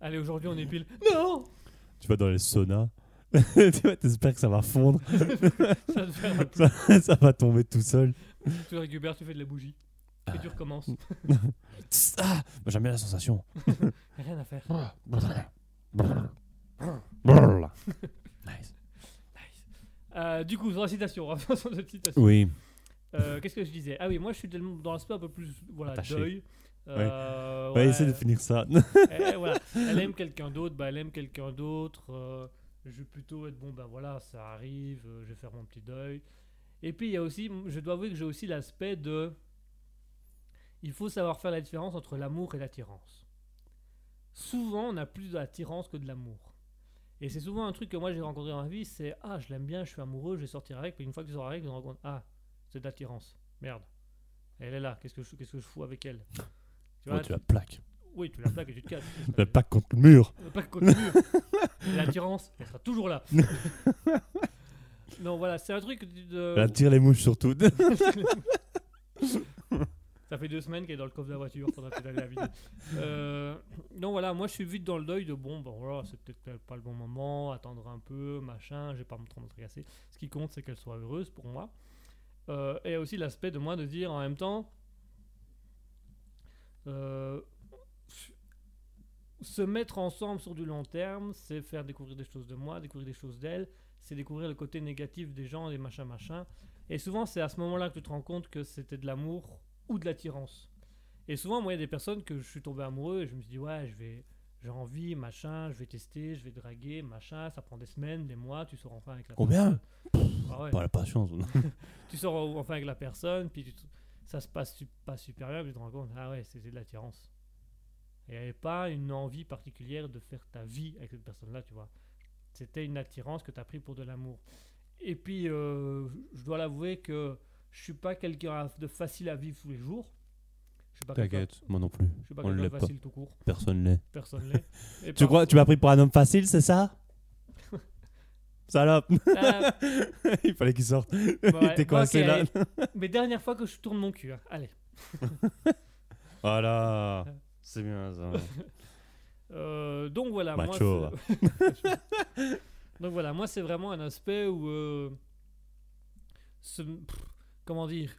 Allez, aujourd'hui on épile. Non Tu vas dans les saunas. t'espères que ça va fondre. Ça va tomber tout seul. Tu récupères, tu fais de la bougie. Et tu recommences. Ah, bah, j'aime bien la sensation. Rien à faire. Nice. Euh, du coup, sur la citation, on revient sur cette citation. Oui. Euh, Qu'est-ce que je disais? Ah oui, moi je suis dans l'aspect un peu plus voilà, Attaché. deuil. Euh, Ouais, ouais. essaie de finir ça. Eh, voilà. Elle aime quelqu'un d'autre, bah, elle aime quelqu'un d'autre. euh, je vais plutôt être bon, ben voilà, ça arrive, euh, je vais faire mon petit deuil. Et puis il y a aussi, je dois avouer que j'ai aussi l'aspect de. Il faut savoir faire la différence entre l'amour et l'attirance. Souvent, on a plus d'attirance que de l'amour. Et c'est souvent un truc que moi j'ai rencontré dans ma vie c'est Ah, je l'aime bien, je suis amoureux, je vais sortir avec. Puis une fois que tu sors avec, tu te rends compte Ah, c'est de l'attirance. Merde. Elle est là, qu'est-ce que je, qu'est-ce que je fous avec elle? Tu Ouais, tu la plaques. Oui, tu la plaques et tu te casses. La plaques contre le mur. Le pack contre le mur. L'attirance, elle sera toujours là. non, voilà, c'est un truc de. Elle attire les mouches surtout. Ça fait deux semaines qu'elle est dans le coffre de la voiture pendant que la vidéo. Euh, non, voilà, moi je suis vite dans le deuil de bon, bon voilà, c'est peut-être pas le bon moment, attendre un peu, machin, j'ai pas me trop me tracasser. Ce qui compte, c'est qu'elle soit heureuse pour moi. Euh, et aussi l'aspect de moi de dire en même temps, euh, se mettre ensemble sur du long terme, c'est faire découvrir des choses de moi, découvrir des choses d'elle, c'est découvrir le côté négatif des gens, des machins, machins. Et souvent, c'est à ce moment-là que tu te rends compte que c'était de l'amour ou de l'attirance. Et souvent, moi, il y a des personnes que je suis tombé amoureux et je me suis dit, ouais, je vais, j'ai envie, machin, je vais tester, je vais draguer, machin, ça prend des semaines, des mois, tu sors enfin avec la Combien personne. Ah ouais. Pas la patience. Tu sors enfin avec la personne, puis tu ça se passe pas super bien, puis tu te rends compte, ah ouais, c'était de l'attirance. Et il n'y avait pas une envie particulière de faire ta vie avec cette personne-là, tu vois. C'était une attirance que tu as pris pour de l'amour. Et puis, euh, je dois l'avouer que je suis pas quelqu'un de facile à vivre tous les jours. Je suis pas quelqu'un- T'inquiète, moi non plus. Je suis pas on l'est pas. facile tout court. Personne l'est. Personne l'est. Et Tu par- crois, tu m'as pris pour un homme facile, c'est ça Salope Ah, Il fallait qu'il sorte. ouais, Il était coincé là. allez. Mais dernière fois que je tourne mon cul. hein. Allez. Voilà. C'est bien ça. Euh, donc voilà, moi, Macho, c'est- donc voilà, moi c'est vraiment un aspect où, euh, ce- pff, comment dire,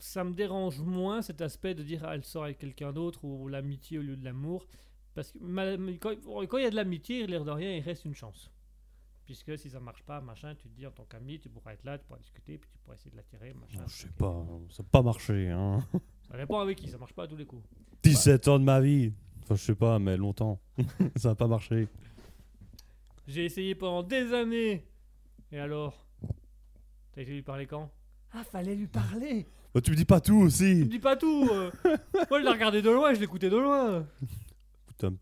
ça me dérange moins cet aspect de dire ah, elle sort avec quelqu'un d'autre ou l'amitié au lieu de l'amour, parce que quand il y a de l'amitié, l'air de rien, il reste une chance. Puisque si ça marche pas, machin, tu te dis en tant qu'ami, tu pourras être là, tu pourras discuter, puis tu pourras essayer de l'attirer, machin. Je sais pas, ça n'a pas marché. Hein. Ça dépend avec qui, ça marche pas à tous les coups. 17 ans de ma vie. Enfin, je sais pas, mais longtemps. ça n'a pas marché. J'ai essayé pendant des années. Et alors? T'as essayé de lui parler quand? Ah, fallait lui parler Bah, tu me dis pas tout Tu me aussi. dis pas tout euh. Moi, je l'ai regardé de loin, je l'écoutais de loin Putain.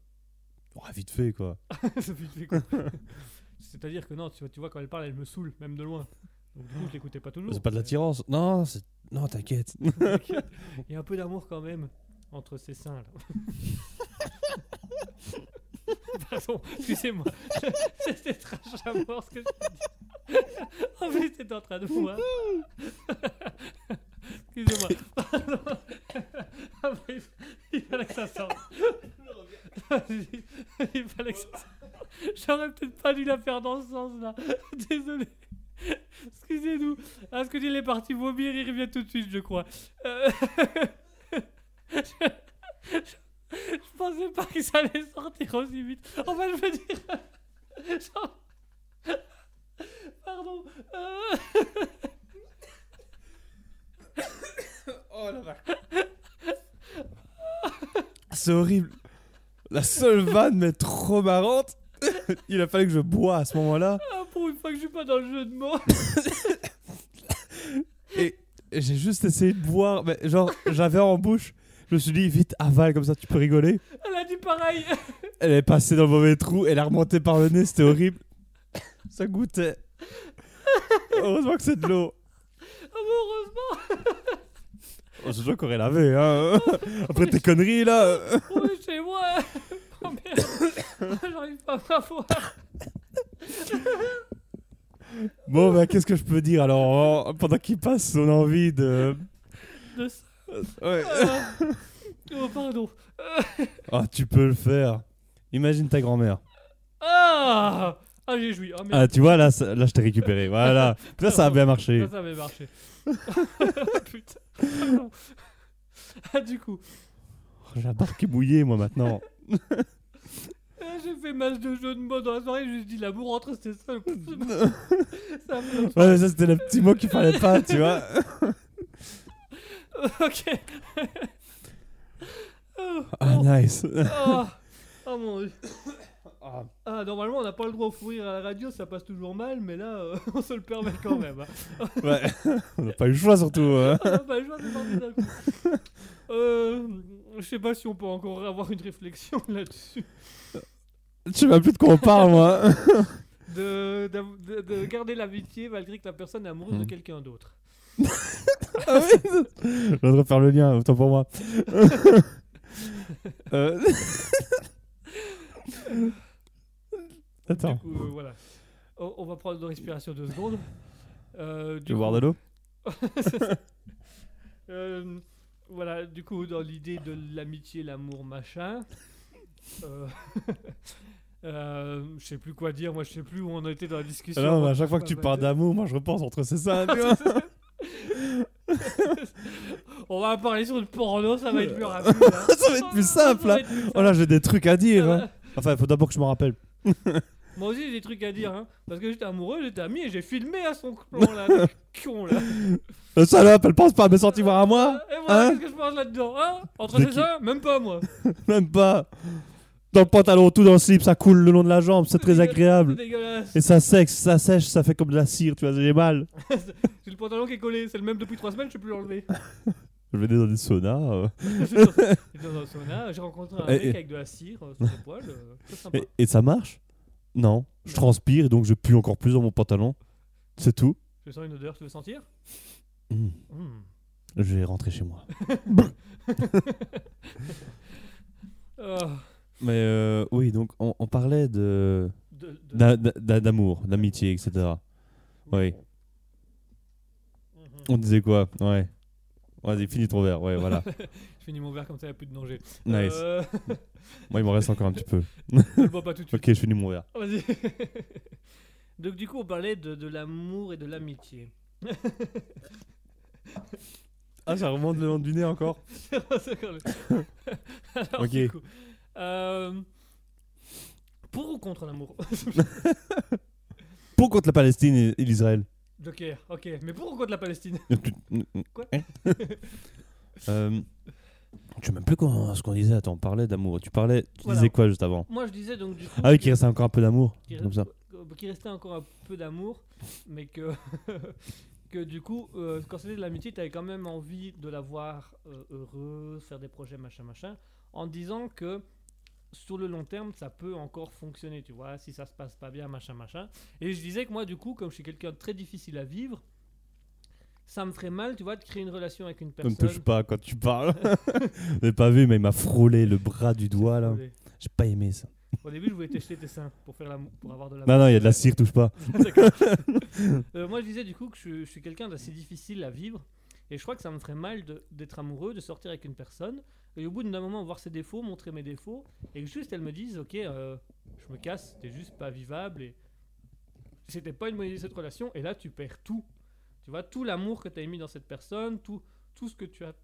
Oh, vite fait, quoi. Ça fait- fait quoi C'est-à-dire que non, tu vois, tu vois, quand elle parle, elle me saoule, même de loin. Donc du coup, je l'écoutais pas toujours. C'est pas de l'attirance. Non, c'est. Non, t'inquiète. Il y a un peu d'amour quand même entre ces seins là. Pardon, excusez-moi. C'était trash à mort ce que je dis. En plus, t'étais en train de voir. Excusez-moi. Ah, il- fallait que ça sorte. Il fallait que ça sorte. J'aurais peut-être pas dû la faire dans ce sens-là. Désolé. Excusez-nous. Ah, ce que il est parti vomir, il revient tout de suite, je crois. Euh, je... je pensais pas que ça allait sortir aussi vite. Enfin, je veux dire. Pardon. Euh, Oh la C'est horrible. La seule vanne, mais trop marrante. Il a fallu que je bois à ce moment-là. ah, pour une fois que je suis pas dans le jeu de mots. Et j'ai juste essayé de boire. Mais genre, j'avais en bouche. Je me suis dit, vite, avale, comme ça tu peux rigoler. Elle a dit pareil. Elle est passée dans le mauvais trou. Elle a remonté par le nez. C'était horrible. Ça goûtait. Heureusement que c'est de l'eau. Ah, heureusement, Oh, c'est toi qui aurais lavé, hein. Après tes conneries, là. est chez moi. Oh merde. J'arrive pas à m'avoir. Bon, bah, qu'est-ce que je peux dire alors Pendant qu'il passe son envie de. De ça. Ouais. Ah. Oh, pardon. Ah, tu peux le faire. Imagine ta grand-mère. Ah Ah, j'ai joui. Ah. Ah, tu vois, là, ça- là je t'ai récupéré. Voilà. Là, ça a bien marché. Ça, ça avait marché. Putain. Pardon. Ah, du coup, Oh, J'ai qui est mouillée, moi, maintenant. ah, j'ai fait masse de jeux de mots dans la soirée. J'ai dit l'amour entre ces seuls. Ça me- Ouais, mais ça, c'était le petit mot qu'il fallait pas, tu vois. Ok. Oh, Ah, nice. oh. Oh, mon dieu. Ah, normalement, on n'a pas le droit au fou rire à la radio, ça passe toujours mal, mais là, euh, on se le permet quand même. hein. Ouais. On n'a pas eu le choix, surtout. hein. Ah, bah, je vois, c'est parti d'un coup. Euh, je sais pas si on peut encore avoir une réflexion là-dessus. Je sais même plus de quoi on parle, moi. De, de, de garder l'amitié malgré que la personne est amoureuse de Hmm. quelqu'un d'autre. Ah oui Je voudrais faire le lien, autant pour moi. Euh, Attends, Du coup, euh, voilà. On, on va prendre une respiration deux secondes. Euh, tu veux boire de l'eau? Euh, voilà, du coup, dans l'idée de l'amitié, l'amour, machin. Euh, euh, je sais plus quoi dire, moi je sais plus où on était dans la discussion. Ah Non, mais moi, à chaque fois que tu pas, parles bah, d'amour, moi je repense entre ces vois. On va parler sur le porno, ça va être plus rapide. hein. Ça va être plus simple, Ça va hein. être plus simple. Oh là, j'ai des trucs à dire. Ça hein. Enfin, il faut d'abord que je me rappelle. Moi aussi j'ai des trucs à dire, hein. Parce que j'étais amoureux, j'étais ami et j'ai filmé à son plan là, le con là. Salope, elle pense pas à mes sentiments à moi Et voilà, Hein qu'est-ce que je pense là-dedans hein Entre De ces qui ça, même pas moi. Même pas. Dans le pantalon, tout dans le slip, ça coule le long de la jambe, c'est très C'est agréable. dégueulasse. Et ça sèche, ça sèche, ça fait comme de la cire, tu vois, j'ai mal. J'ai le pantalon qui est collé, c'est le même depuis 3 semaines, je peux plus l'enlever. Je venais dans des saunas. euh, dans, j'étais dans un sauna, j'ai rencontré un Et- mec et- avec de la cire euh, sur les poils, euh, très sympa. Et, et ça marche? Non. Je transpire et donc je pue encore plus dans mon pantalon. C'est tout. Je sens une odeur, tu veux sentir? Hmm. Hmm. Je vais rentrer chez moi. Mais euh, oui, donc on, on parlait de de- de- d'a- d'a- d'amour, d'amitié, etc. Oui. Mhm. On disait quoi? Ouais. Vas-y, finis ton verre. Ouais, voilà. Je finis mon verre comme ça, il n'y a plus de danger. Nice. Euh, Moi, il m'en reste encore un petit peu. bois pas tout de suite. Ok, je finis mon verre. Vas-y. Donc du coup, on parlait de, de l'amour et de l'amitié. Ah, ça remonte le long du nez encore Alors, Ok. du coup, euh, pour ou contre l'amour? Pour contre la Palestine et l'Israël. Joker, ok. Mais pour ou contre la Palestine Quoi Hein Euh, Je sais même plus quoi- ce qu'on disait. Attends, on parlait d'amour. Tu parlais. Tu Voilà. disais quoi juste avant Moi, je disais donc du coup... Ah oui, qu'il restait encore un peu d'amour. qu'il Comme ça. que- qu'il restait encore un peu d'amour, mais que, que du coup, euh, quand c'était de l'amitié, tu avais quand même envie de la voir euh, heureuse, faire des projets, machin, machin, en disant que sur le long terme, ça peut encore fonctionner, tu vois, si ça se passe pas bien, machin, machin. Et je disais que moi, du coup, comme je suis quelqu'un de très difficile à vivre, ça me ferait mal, tu vois, de créer une relation avec une Ne me personne. touche pas quand tu parles. N'avez pas vu, mais il m'a frôlé le bras du doigt là. J'ai pas aimé ça. Au début, je voulais tester tes seins pour, faire pour avoir de la Non, non, il y a de la cire, touche pas. Euh, moi, je disais du coup que je, je suis quelqu'un d'assez difficile à vivre. Et je crois que ça me ferait mal d'être amoureux, de sortir avec une personne. Et au bout d'un moment, voir ses défauts, montrer mes défauts. Et que juste elle me dise Ok, euh, je me casse, t'es juste pas vivable. Et c'était pas une bonne idée cette relation. Et là, tu perds tout. Tu vois, tout l'amour que tu as mis dans cette personne, tout, tout ce que tu as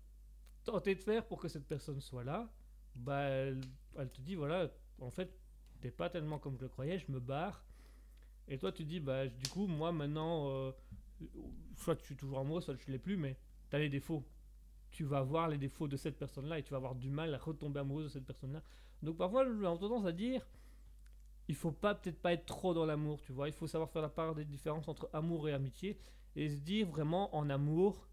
tenté de faire pour que cette personne soit là. Bah, elle, te dit Voilà, en fait, t'es pas tellement comme je le croyais, je me barre. Et toi, tu dis, bah, du coup, moi, maintenant, euh, soit je suis toujours amoureux, soit je l'ai plus, mais tu as les défauts. Tu vas voir les défauts de cette personne-là et tu vas avoir du mal à retomber amoureux de cette personne-là. Donc, parfois, j'ai tendance à dire, il faut pas, peut-être pas être trop dans l'amour, tu vois. Il faut savoir faire la part des différences entre amour et amitié et se dire vraiment en amour,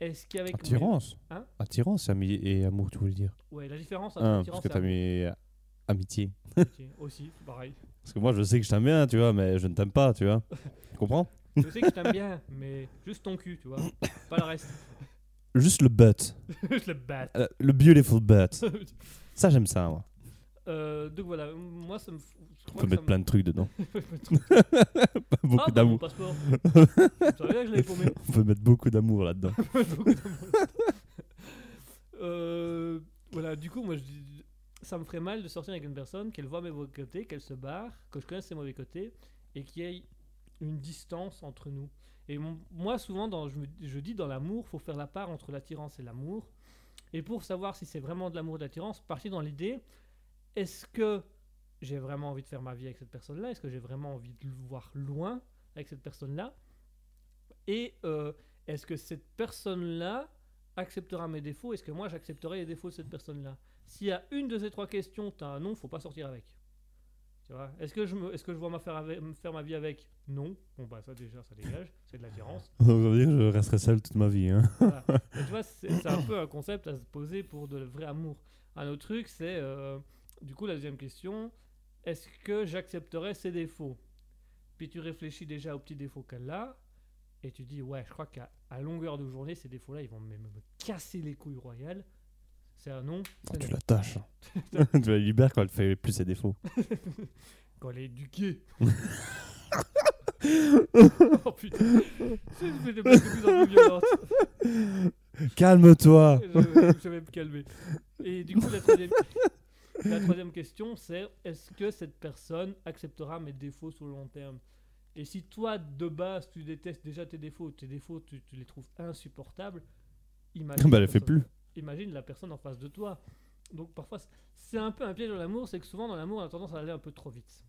est-ce qu'avec. Attirance. Hein? Attirance ami et amour, tu voulais dire? Ouais, la différence entre Ah, parce attirance que et amour. mis euh, amitié. amitié aussi, pareil. Parce que moi, je sais que je t'aime bien, tu vois, mais je ne t'aime pas, tu vois. Tu comprends? Je sais que je t'aime bien, mais juste ton cul, tu vois. Pas le reste. Juste le bat. Euh, le beautiful butt. Ça, j'aime ça, moi. Euh, donc voilà, moi ça me. On peut mettre plein de trucs dedans. me- beaucoup Ah, d'amour. On peut mettre beaucoup d'amour là-dedans. Euh, voilà, du coup, moi je dis- ça me ferait mal de sortir avec une personne, qu'elle voit mes mauvais côtés, qu'elle se barre, que je connaisse ses mauvais côtés et qu'il y ait une distance entre nous. Et moi, souvent, je, dis dans l'amour, faut faire la part entre l'attirance et l'amour. Et pour savoir si c'est vraiment de l'amour ou de l'attirance, partir dans l'idée est-ce que j'ai vraiment envie de faire ma vie avec cette personne-là? Est-ce que j'ai vraiment envie de le voir loin avec cette personne-là? Et euh, est-ce que cette personne-là acceptera mes défauts? Est-ce que moi j'accepterai les défauts de cette personne-là? S'il y a une de ces trois questions, tu as un non, faut pas sortir avec. Tu vois Est-ce que, je me, est-ce que je vois ma faire, avec- me faire ma vie avec? Non. Bon, bah ça déjà, ça dégage. C'est de l'attirance. Donc, ça veut dire je resterai seul toute ma vie. Hein. Voilà. Tu vois, c'est un peu un concept à se poser pour de vrai amour. Un autre truc, c'est euh, du coup la deuxième question est-ce que j'accepterais ses défauts? Puis tu réfléchis déjà aux petits défauts qu'elle a et tu dis ouais, je crois qu'à à longueur de journée, ces défauts-là, ils vont me, me casser les couilles royales. C'est un c'est tu non. la tâches. tu la libères quand elle fait plus ses défauts. Quand elle est éduquée. oh putain, c'est de plus en plus violentes. Calme-toi. je, je vais me calmer. Et du coup, la troisième, la troisième question, c'est est-ce que cette personne acceptera mes défauts sur le long terme? Et si toi, de base, tu détestes déjà tes défauts, tes défauts, tu, tu les trouves insupportables, imagine. bah, elle fait plus. Imagine la personne en face de toi. Donc parfois, c'est un peu un piège dans l'amour, c'est que souvent dans l'amour, on a tendance à aller un peu trop vite.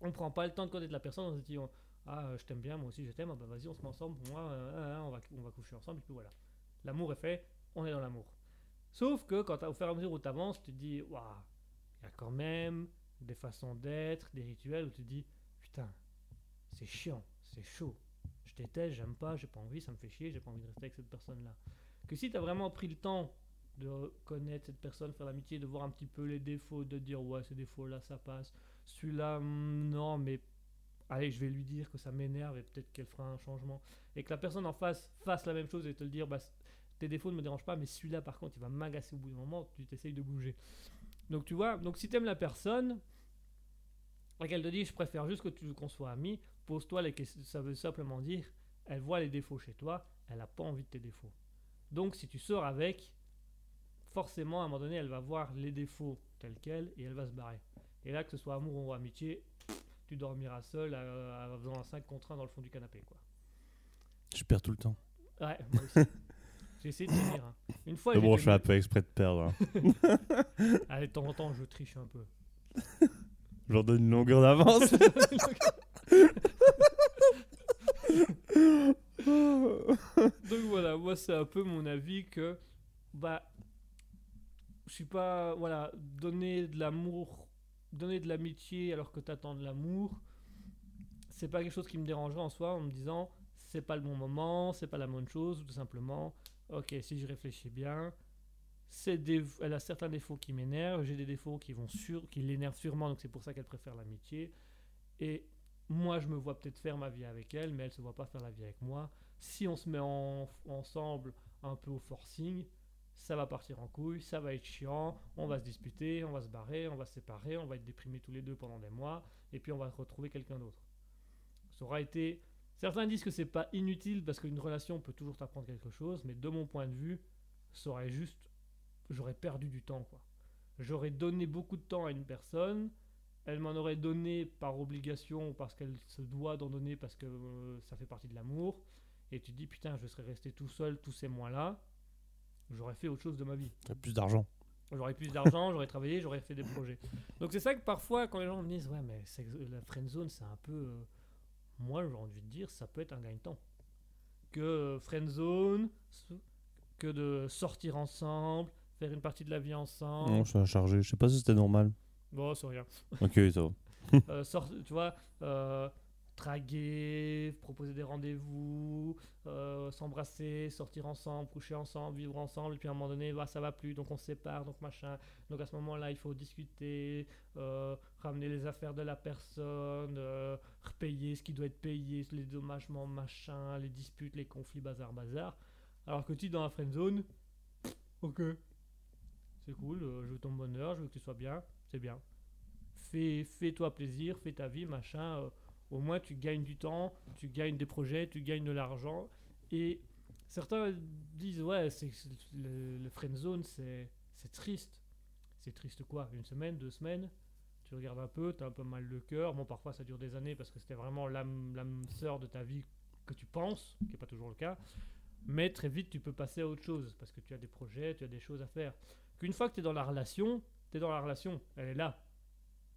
On prend pas le temps de connaître la personne, on se dit on- ah euh, je t'aime bien, moi aussi je t'aime, ah bah vas-y on se met ensemble, moi euh, ah, ah, on va on va coucher ensemble et puis voilà. L'amour est fait, on est dans l'amour. Sauf que quand au fur et à mesure où tu avances, tu te dis waouh, il y a quand même des façons d'être, des rituels où tu te dis putain, c'est chiant, c'est chaud. Je déteste, j'aime pas, j'ai pas envie, ça me fait chier, j'ai pas envie de rester avec cette personne-là. Que si tu as vraiment pris le temps de connaître cette personne, faire l'amitié, de voir un petit peu les défauts, de dire ouais, ces défauts-là, ça passe. Celui-là, hmm, non, mais allez, je vais lui dire que ça m'énerve et peut-être qu'elle fera un changement. Et que la personne en face fasse la même chose et te le dire, bah, tes défauts ne me dérangent pas, mais celui-là, par contre, il va m'agacer au bout d'un moment, tu t'essayes de bouger. Donc tu vois, donc si tu aimes la personne, et qu'elle te dit je préfère juste que tu qu'on soit amis, pose-toi les questions. Ça veut simplement dire, elle voit les défauts chez toi, elle n'a pas envie de tes défauts. Donc si tu sors avec, forcément à un moment donné, elle va voir les défauts tels quels et elle va se barrer. Et là, que ce soit amour ou amitié, tu dormiras seul euh, en faisant un 5 contre 1 dans le fond du canapé. Quoi. Je perds tout le temps. Ouais, moi aussi. J'ai essayé de tenir. hein. Une fois, Mais bon, je fais un peu exprès de perdre. hein. Allez, de temps en temps, je triche un peu. Je leur donne une longueur d'avance. Donc voilà, moi c'est un peu mon avis que bah je suis pas voilà, donner de l'amour, donner de l'amitié alors que t'attends de l'amour, c'est pas quelque chose qui me dérangerait en soi en me disant c'est pas le bon moment, c'est pas la bonne chose ou tout simplement OK, si je réfléchis bien, elle a certains défauts qui m'énervent, j'ai des défauts qui vont sur qui l'énervent sûrement donc c'est pour ça qu'elle préfère l'amitié et moi je me vois peut-être faire ma vie avec elle mais elle se voit pas faire la vie avec moi si on se met en- ensemble un peu au forcing, ça va partir en couille, ça va être chiant, on va se disputer, on va se barrer, on va se séparer, on va être déprimés tous les deux pendant des mois, et puis on va retrouver quelqu'un d'autre. Ça aura été. Certains disent que c'est pas inutile parce qu'une relation peut toujours t'apprendre quelque chose, mais de mon point de vue, ça aurait juste. J'aurais perdu du temps, quoi. J'aurais donné beaucoup de temps à une personne, elle m'en aurait donné par obligation ou parce qu'elle se doit d'en donner parce que euh, ça fait partie de l'amour et tu te dis putain je serais resté tout seul tous ces mois là j'aurais fait autre chose de ma vie T'as plus d'argent. j'aurais plus d'argent j'aurais travaillé j'aurais fait des projets donc c'est ça que parfois quand les gens me disent ouais mais la friend zone c'est un peu euh, moi j'ai envie de dire ça peut être un gagne-temps que euh, friend zone que de sortir ensemble faire une partie de la vie ensemble Non, je suis chargé. Je sais pas si c'était normal. Bon c'est rien Ok, ça va. euh, sort- tu vois, euh, draguer, proposer des rendez-vous, euh, s'embrasser, sortir ensemble, coucher ensemble, vivre ensemble, et puis à un moment donné, bah, ça va plus, donc on se sépare, donc machin. Donc à ce moment-là, il faut discuter, euh, ramener les affaires de la personne, repayer ce qui doit être payé, les dommagements, machin, les disputes, les conflits, bazar, bazar. Alors que tu, dans la friend zone, ok, c'est cool, je veux ton bonheur, je veux que tu sois bien, c'est bien fais, fais-toi plaisir, fais ta vie, machin. euh, au moins, tu gagnes du temps, tu gagnes des projets, tu gagnes de l'argent. Et certains disent, ouais, c'est, le, le friend zone, c'est, triste. C'est triste quoi? Une semaine, deux semaines? Tu regardes un peu, tu as un peu mal le cœur. Bon, parfois, ça dure des années parce que c'était vraiment l'âme, l'âme sœur de ta vie que tu penses, qui n'est pas toujours le cas. Mais très vite, tu peux passer à autre chose parce que tu as des projets, tu as des choses à faire. Qu'une fois que tu es dans la relation, tu es dans la relation, elle est là.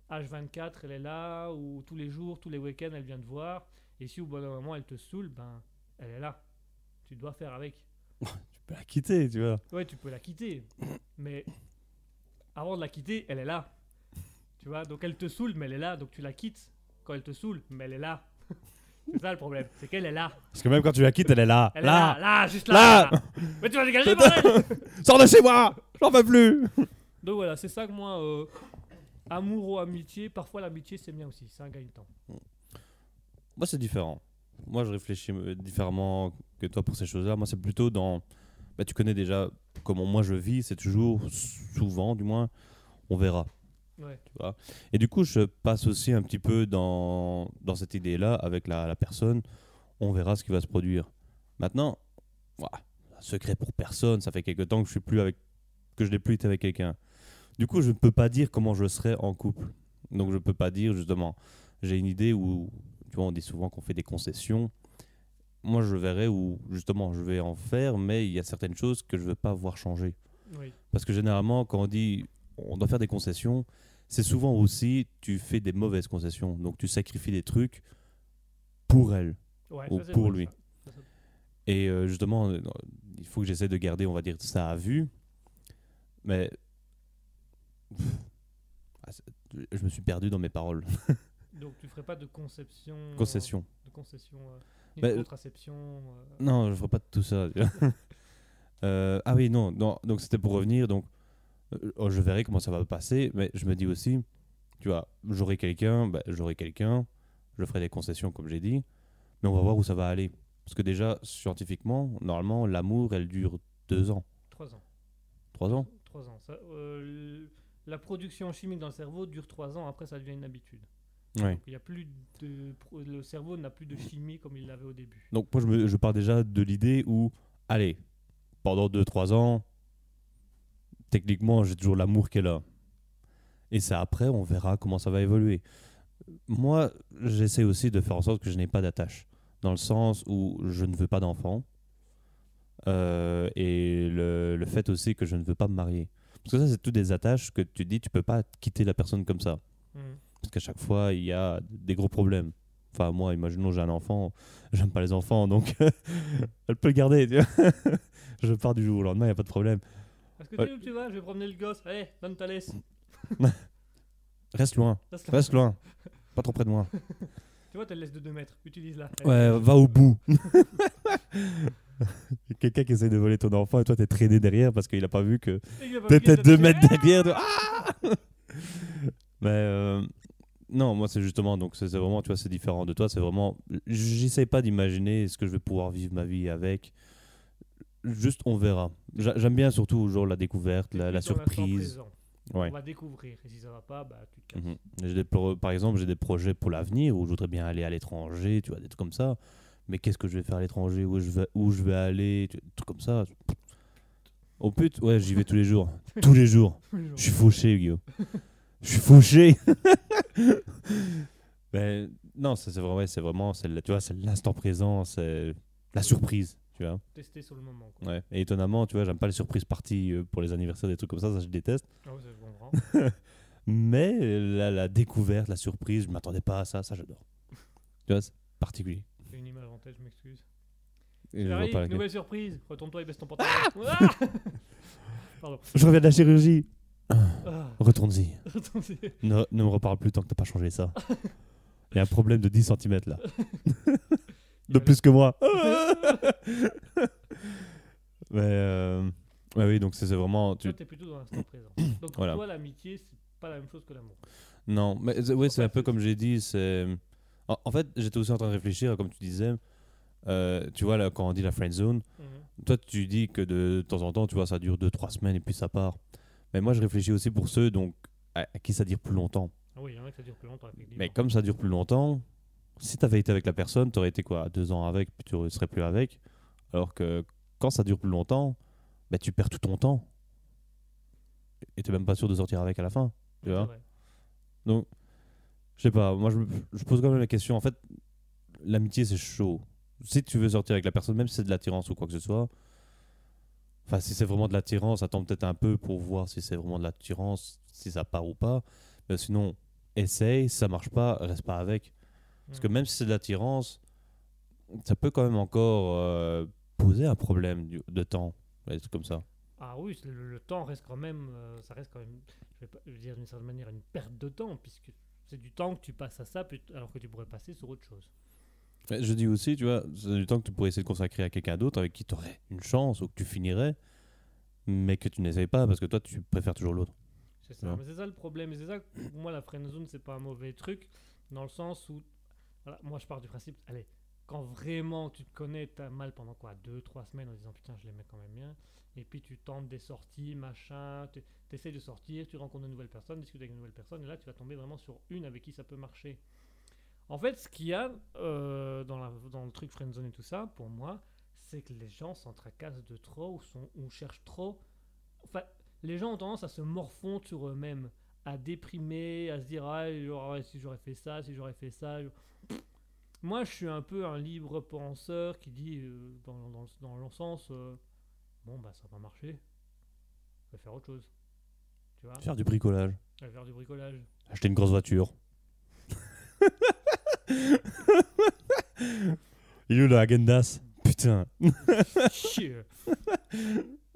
H24, elle est là, ou tous les jours, tous les week-ends, elle vient te voir. Et si au bout d'un moment, elle te saoule, ben, elle est là. Tu dois faire avec. Tu peux la quitter, tu vois. Ouais, tu peux la quitter. Mais avant de la quitter, elle est là. Tu vois, donc elle te saoule, mais elle est là. Donc tu la quittes quand elle te saoule, mais elle est là. C'est ça le problème, c'est qu'elle est là. Parce que même quand tu la quittes, elle est là. Elle est là, là, juste là. Là. Mais tu vas dégager, bordel Sors de chez moi J'en peux plus Donc voilà, c'est ça que moi, euh, amour ou amitié, parfois l'amitié c'est bien aussi, c'est un gagne-temps. Moi, c'est différent. Moi, je réfléchis euh, différemment que toi pour ces choses-là. Moi, c'est plutôt dans. Bah, tu connais déjà comment moi je vis, c'est toujours, souvent du moins, on verra. Ouais. Et du coup, je passe aussi un petit peu dans, dans cette idée-là avec la, la personne. On verra ce qui va se produire. Maintenant, secret pour personne. Ça fait quelque temps que je suis plus avec, que je n'ai plus été avec quelqu'un. Du coup, je ne peux pas dire comment je serai en couple. Donc, je ne peux pas dire justement. J'ai une idée où, tu vois, on dit souvent qu'on fait des concessions. moi je verrais où justement je vais en faire, mais il y a certaines choses que je veux pas voir changer. Oui. Parce que généralement, quand on dit on doit faire des concessions, c'est souvent aussi tu fais des mauvaises concessions. Donc tu sacrifies des trucs pour elle. Ouais, Ou ça, pour lui. ça. Et euh, justement, euh, il faut que j'essaie de garder, on va dire, ça à vue. Mais. Ah, Je me suis perdu dans mes paroles. Donc tu ferais pas de conception. euh, Concession. De concession. euh, Bah, de contraception. euh, Non, je ne ferai pas de tout ça. Euh, ah oui, non, non donc c'était pour revenir. Donc, euh, oh, je verrai comment ça va passer. Mais je me dis aussi, tu vois, j'aurai quelqu'un, bah, j'aurai quelqu'un, je ferai des concessions, comme j'ai dit. Mais on va voir où ça va aller. Parce que déjà, scientifiquement, normalement, l'amour, elle dure deux ans. Trois ans. Trois ans? Trois ans. Ça, euh, la production chimique dans le cerveau dure trois ans. Après, ça devient une habitude. Ouais. Donc, il y a plus de. Le cerveau n'a plus de chimie comme il l'avait au début. Donc moi, je, me- je pars déjà de l'idée où, allez, pendant 2-3 ans, techniquement, j'ai toujours l'amour qui est là. Et c'est après, on verra comment ça va évoluer. Moi, j'essaie aussi de faire en sorte que je n'ai pas d'attache. Dans le sens où je ne veux pas d'enfant. Euh, et le, le fait aussi que je ne veux pas me marier. Parce que ça, c'est toutes des attaches que tu dis, tu peux pas quitter la personne comme ça. Mhm. Parce qu'à chaque fois, il y a des gros problèmes. Enfin, moi, imaginons, j'ai un enfant, j'aime pas les enfants, donc elle peut le garder, tu vois. je pars du jour au lendemain, il n'y a pas de problème. Est-ce que Ouais. tu où tu vas Je vais promener le gosse. Allez, donne ta laisse. Reste loin, Reste loin. Pas trop près de moi. Tu vois, t'as le laisse de 2 mètres. Utilise-la. Ouais, va au bout. Quelqu'un qui essaie de voler ton enfant et toi, t'es traîné derrière parce qu'il a pas vu que t'étais deux mètres derrière. toi. Ah Mais euh, non, moi, c'est justement, donc c'est vraiment, tu vois, c'est différent de toi. C'est vraiment, j'essaie pas d'imaginer ce que je vais pouvoir vivre ma vie avec. Juste, on verra. J'a- J'aime bien surtout genre la découverte, la, surprise. Ouais. On va découvrir. Et si ça va pas, bah tu te casses. Mhm. Des par exemple, j'ai des projets pour l'avenir où je voudrais bien aller à l'étranger, tu vois, des trucs comme ça. Mais qu'est-ce que je vais faire à l'étranger? Où je vais, où je vais aller? Trucs comme ça. Oh putain, ouais, j'y vais tous les jours. tous les jours. Je suis fauché, Guillaume. Je suis fauché. Mais non, ça, c'est vraiment, ouais, c'est vraiment, c'est tu vois, c'est l'instant présent, c'est la surprise, tu vois. Tester sur le moment. Quoi. Ouais. Et étonnamment, tu vois, j'aime pas les surprises parties euh, pour les anniversaires, des trucs comme ça, ça je déteste. Ah je comprends. Mais la, la découverte, la surprise, je m'attendais pas à ça, ça j'adore. Tu vois, c'est particulier. J'ai une image en tête, je m'excuse. Laquelle. nouvelle surprise. Retourne-toi et baisse ton pantalon. Ah Pardon. Je reviens de la chirurgie. Ah, Retourne-y. attendez. Ne, ne me reparle plus tant que t'as pas changé ça. Il y a un problème de 10 cm là. de plus que moi. Mais euh, ouais, oui, donc c'est vraiment. Tu... Toi, t'es plutôt dans l'instant présent. Donc, Voilà. pour toi, l'amitié, c'est pas la même chose que l'amour. Non, mais c'est- ouais, c'est un peu comme j'ai dit. C'est en, en fait, j'étais aussi en train de réfléchir, comme tu disais. euh, tu vois, là, quand on dit la friend zone, Mhm. toi, tu dis que de, temps en temps, tu vois, ça dure 2-3 semaines et puis ça part. Mais moi, je réfléchis aussi pour ceux donc, à, à qui ça dure plus longtemps. Ah oui, il y en a que ça dure plus longtemps. Mais comme ça dure plus longtemps, si tu avais été avec la personne, tu aurais été quoi Deux ans avec, puis tu ne serais plus avec. Alors que quand ça dure plus longtemps, bah, tu perds tout ton temps. Et tu même pas sûr de sortir avec à la fin. Tu vois. Donc, je sais pas, moi je, pose quand même la question. En fait, l'amitié c'est chaud. Si tu veux sortir avec la personne, même si c'est de l'attirance ou quoi que ce soit, enfin, si c'est vraiment de l'attirance, attends peut-être un peu pour voir si c'est vraiment de l'attirance, si ça part ou pas. Mais sinon, essaye, si ça marche pas, reste pas avec. Parce que Mhm. même si c'est de l'attirance, ça peut quand même encore euh, poser un problème du- de temps. Des trucs comme ça. Ah oui, le temps reste quand même, euh, ça reste quand même, je vais, pas, je vais dire d'une certaine manière, une perte de temps, puisque c'est du temps que tu passes à ça, alors que tu pourrais passer sur autre chose. Je dis aussi, tu vois, c'est du temps que tu pourrais essayer de consacrer à quelqu'un d'autre avec qui tu aurais une chance ou que tu finirais, mais que tu n'essayes pas parce que toi, tu préfères toujours l'autre. C'est ça, Ouais. c'est ça le problème. C'est ça que pour moi, la friendzone, c'est pas un mauvais truc, dans le sens où, voilà, moi je pars du principe, allez, quand vraiment tu te connais, t'as mal pendant quoi 2-3 semaines en disant putain, je l'aimais quand même bien, et puis tu tentes des sorties, machin, tu essaies de sortir, tu rencontres de nouvelles personnes, discutes avec de nouvelles personnes, et là tu vas tomber vraiment sur une avec qui ça peut marcher. En fait, ce qu'il y a euh, dans, le truc friendzone et tout ça, pour moi, c'est que les gens s'entracassent de trop ou, cherchent trop. Enfin, les gens ont tendance à se morfondre sur eux-mêmes, à déprimer, à se dire ah, ah, si j'aurais fait ça, si j'aurais fait ça. moi, je suis un peu un libre penseur qui dit, euh, dans, dans, dans sens, euh, bon, bah ça va pas marcher, je vais faire autre chose. Tu vois Faire du bricolage. Je vais faire du bricolage. Acheter une grosse voiture. Il est où le Agendas? Putain.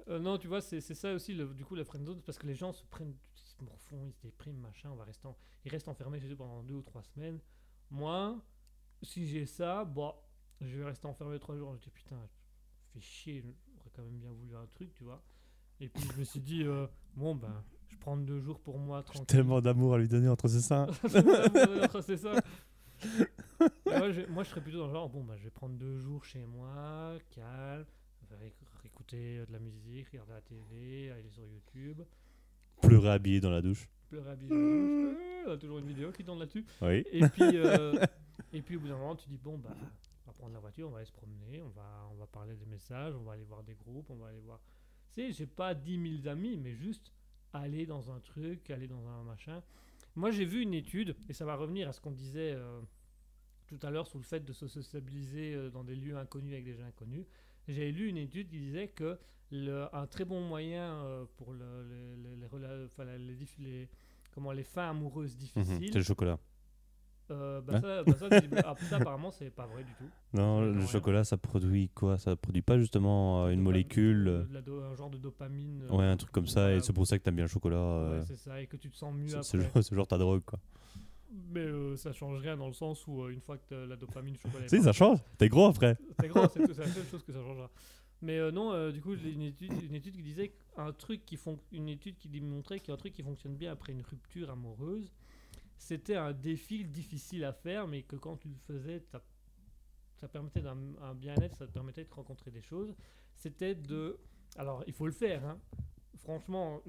Euh, non, tu vois, c'est ça aussi, le, du coup, la friendzone, parce que les gens se prennent, ils se morfondent, ils se dépriment, machin, on va rester en- ils restent enfermés chez eux pendant deux ou trois semaines. Moi, si j'ai ça, bon, je vais rester enfermé trois jours. Je dis, putain, fait chier, quand même bien voulu un truc, tu vois. Et puis, je me suis dit, euh, bon, ben, je prends deux jours pour moi, tranquille. tellement d'amour à lui donner entre ses seins. c'est ça. Et moi, je, moi, je serais plutôt dans le genre, bon, bah, je vais prendre deux jours chez moi, calme, écouter euh, de la musique, regarder la télé, aller sur YouTube, Pleurer habillé dans la douche. pleurer Bijou. Euh, On a toujours une vidéo qui tourne là-dessus. Oui. Et puis, euh, et puis au bout d'un moment, tu dis, bon, bah, on va prendre la voiture, on va aller se promener, on va, on va parler des messages, on va aller voir des groupes, on va aller voir. Tu sais, j'ai pas 10 000 amis, mais juste aller dans un truc, aller dans un machin. Moi, j'ai vu une étude, et ça va revenir à ce qu'on disait euh, tout à l'heure sur le fait de se sociabiliser euh, dans des lieux inconnus avec des gens inconnus. J'ai lu une étude qui disait que le- un très bon moyen euh, pour le- le- le- les, les, comment, les fins amoureuses Mhm, difficiles, C'est le chocolat. Euh, bah Hein ça, bah ça, ah, ça, apparemment, c'est pas vrai du tout. Non, le chocolat, ça produit quoi? Ça produit pas justement euh, une molécule de- euh, de un genre de dopamine. euh, Ouais, un truc comme ça, et c'est pour ça que t'aimes bien le chocolat. Ouais, euh, c'est ça, et que tu te sens mieux c'est après. c'est genre, ta drogue, quoi. Mais ça change rien dans le sens où une fois que la dopamine, le chocolat. Si, ça change. T'es gros après. C'est gros, c'est la seule chose que ça changera. Mais euh, non, euh, du coup, j'ai une étude, une étude qui disait qu'un truc qui fon- une étude qui démontrait qu'un truc qui fonctionne bien après une rupture amoureuse, c'était un défi difficile à faire, mais que quand tu le faisais, ça, permettait d'un un bien-être, ça te permettait de rencontrer des choses. C'était de, alors il faut le faire. hein. Franchement,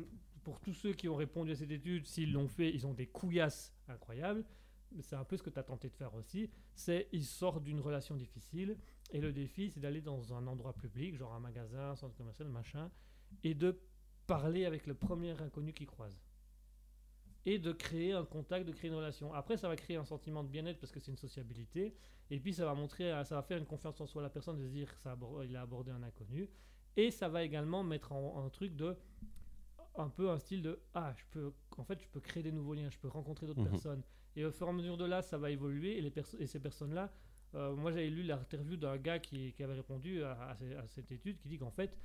pour tous ceux qui ont répondu à cette étude, s'ils l'ont fait, ils ont des couillasses incroyables. C'est un peu ce que tu as tenté de faire aussi. C'est ils sortent d'une relation difficile et le défi, c'est d'aller dans un endroit public, genre un magasin, un centre commercial, machin, et de parler avec le premier inconnu qui croise. Et de créer un contact, de créer une relation. Après, ça va créer un sentiment de bien-être parce que c'est une sociabilité. Et puis, ça va montrer, ça va faire une confiance en soi à la personne de se dire qu'il a abordé un inconnu. Et ça va également mettre en un truc de un peu un style de ah je peux en fait je peux créer des nouveaux liens je peux rencontrer d'autres Mhm. personnes et au fur et à mesure de là ça va évoluer et les perso- et ces personnes là moi j'avais lu l'interview d'un gars qui, qui avait répondu à, à cette étude qui dit qu'en fait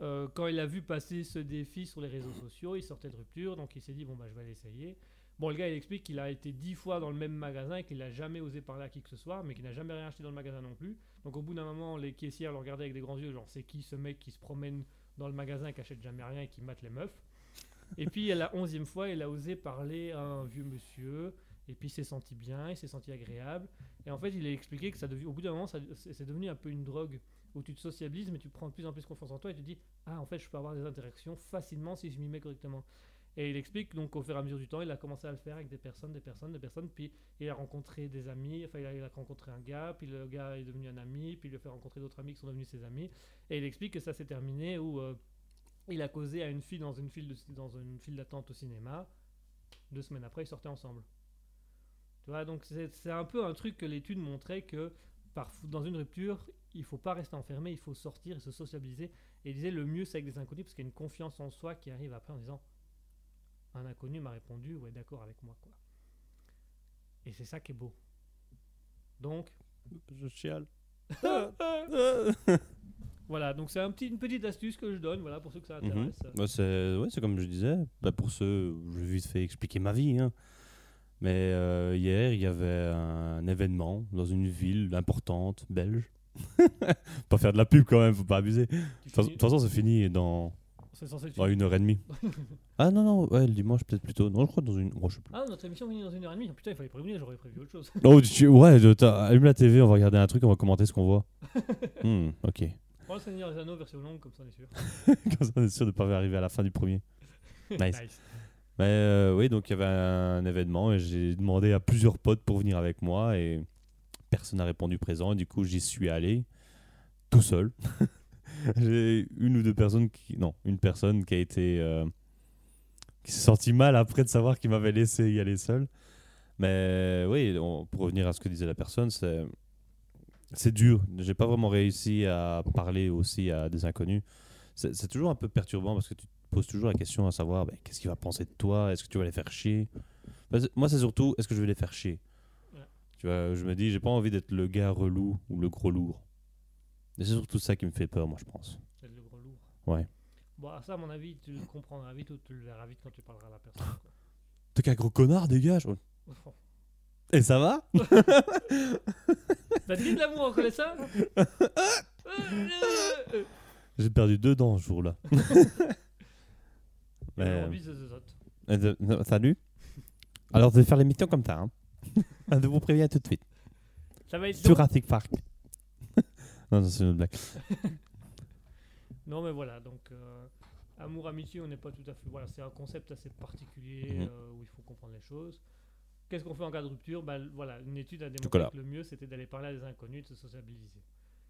euh, quand il a vu passer ce défi sur les réseaux sociaux il sortait de rupture donc il s'est dit bon bah je vais l'essayer bon le gars il explique qu'il a été dix fois dans le même magasin et qu'il n'a jamais osé parler à qui que ce soit mais qu'il n'a jamais rien acheté dans le magasin non plus donc au bout d'un moment les caissières le regardaient avec des grands yeux genre c'est qui ce mec qui se promène dans le magasin qui achète jamais rien et qui mate les meufs? Et puis, à la onzième fois, il a osé parler à un vieux monsieur. Et puis, il s'est senti bien, il s'est senti agréable. Et en fait, il a expliqué que ça devient, au bout d'un moment, c'est devenu un peu une drogue où tu te sociabilises, mais tu prends de plus en plus confiance en toi et tu te dis Ah, en fait, je peux avoir des interactions facilement si je m'y mets correctement. Et il explique donc qu'au fur et à mesure du temps, il a commencé à le faire avec des personnes, des personnes, des personnes. Puis, il a rencontré des amis. Enfin, il a, rencontré un gars. Puis, le gars est devenu un ami. Puis, il a fait rencontrer d'autres amis qui sont devenus ses amis. Et il explique que ça s'est terminé où. euh, il a causé à une fille dans une file, dans une file d'attente au cinéma. Deux semaines après, ils sortaient ensemble. Tu vois, donc c'est un peu un truc que l'étude montrait que dans une rupture, il faut pas rester enfermé, il faut sortir et se sociabiliser. Et il disait le mieux c'est avec des inconnus parce qu'il y a une confiance en soi qui arrive après en disant un inconnu m'a répondu ou est d'accord avec moi quoi. Et c'est ça qui est beau. Donc Je chiale. voilà, donc c'est un petit, une petite astuce que je donne voilà pour ceux que ça Mhm. intéresse. Bah, c'est ouais, c'est comme je disais. Bah, pour ceux, je vais vite fait expliquer ma vie. hein. Mais euh, hier, il y avait un événement dans une ville importante, belge. pas faire de la pub quand même, faut pas abuser. De toute façon- c'est fini dans, une heure et demie. ah non, non, ouais, le dimanche peut-être plutôt. Non, je crois dans une. oh, je sais plus. Ah, notre émission finit dans une heure et demie. Oh, putain, il fallait prévenir, j'aurais prévu autre chose. Oh, tu- ouais, allume la TV, on va regarder un truc, on va commenter ce qu'on voit. Hmm, ok. Prends le Seigneur des Anneaux version longue, comme ça on est sûr. Comme ça, on est sûr de ne pas arriver à la fin du premier. Nice. Mais euh, oui, donc il y avait un événement et j'ai demandé à plusieurs potes pour venir avec moi et personne n'a répondu présent. Et du coup, j'y suis allé tout seul. j'ai une ou deux personnes qui. Non, une personne qui a été. euh, qui s'est senti mal après de savoir qu'il m'avait laissé y aller seul. Mais oui, pour revenir à ce que disait la personne, c'est c'est dur. J'ai pas vraiment réussi à parler aussi à des inconnus. C'est toujours un peu perturbant parce que tu te poses toujours la question à savoir ben, qu'est-ce qu'il va penser de toi? Est-ce que tu vas les faire chier? Parce Moi, c'est surtout est-ce que je vais les faire chier? Ouais. Tu vois, je me dis, j'ai pas envie d'être le gars relou ou le gros lourd. Et c'est surtout ça qui me fait peur, moi, je pense. C'est le gros lourd. Ouais. Bon, ça, à mon avis, tu le comprendras vite ou tu le verras vite quand tu parleras à la personne. T'es qu'un gros connard, dégage Et ça va? T'as dit de l'amour en connaissant? J'ai perdu deux dents ce jour-là. Mais, euh, euh, salut Alors, je vais faire l'émission comme ça. Hein. je vous préviens tout de suite. Ça va être. Jurassic Park. non, c'est une blague. Non, mais voilà, donc euh, amour, amitié, on n'est pas tout à fait. Voilà, c'est un concept assez particulier Mhm. euh, où il faut comprendre les choses. Qu'est-ce qu'on fait en cas de rupture? L- Voilà, une étude a démontré que le mieux c'était d'aller parler à des inconnus, de se sociabiliser.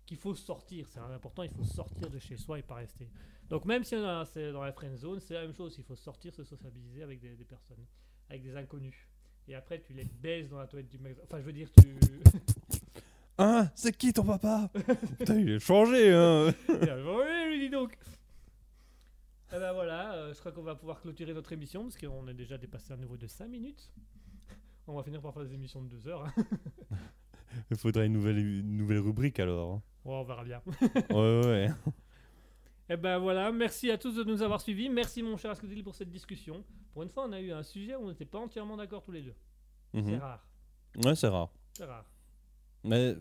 Qu'il faut sortir, c'est important, il faut sortir de chez soi et pas rester. Donc, même si on a- c'est dans la friend zone, c'est la même chose, il faut sortir, se sociabiliser avec des, des personnes, avec des inconnus. Et après, tu les baises dans la toilette du magasin. Enfin, je veux dire, tu. Hein? C'est qui ton papa? Putain, il est changé, hein oui, lui dis donc. Et ben voilà, euh, je crois qu'on va pouvoir clôturer notre émission parce qu'on a déjà dépassé un niveau de 5 minutes. On va finir par faire des émissions de 2 heures. hein. Il faudrait une nouvelle, une nouvelle rubrique alors. On verra bien. Ouais, ouais. Et ben voilà, merci à tous de nous avoir suivis. Merci mon cher Ascodil pour cette discussion. Pour une fois, on a eu un sujet où on n'était pas entièrement d'accord tous les deux. C'est Mhm. rare. Ouais, c'est rare. C'est rare. Mais.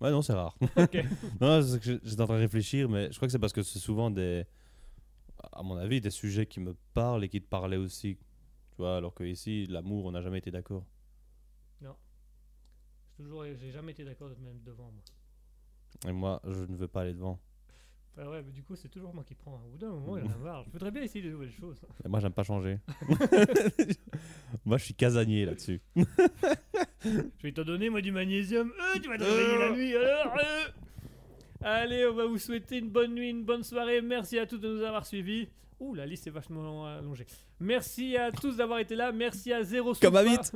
Ouais, non, c'est rare. Ok. non, c'est que j'étais en train de réfléchir, mais je crois que c'est parce que c'est souvent des. À mon avis, des sujets qui me parlent et qui te parlaient aussi. Tu vois, alors que ici, l'amour, on n'a jamais été d'accord. J'ai toujours, j'ai jamais été d'accord de me mettre devant moi. Et moi, je ne veux pas aller devant. Bah ouais, mais du coup, c'est toujours moi qui prends. Au bout d'un moment, il y en a marre. Je voudrais bien essayer de nouvelles choses. Et moi, j'aime pas changer. moi, je suis casanier là-dessus. Je vais te donner, moi, du magnésium. Euh, tu vas te réveiller la nuit, alors euh. Allez, on va vous souhaiter une bonne nuit, une bonne soirée. Merci à tous de nous avoir suivis. Ouh, la liste est vachement allongée. Merci à tous d'avoir été là. Merci à Zéro Soupa. Comme à vite.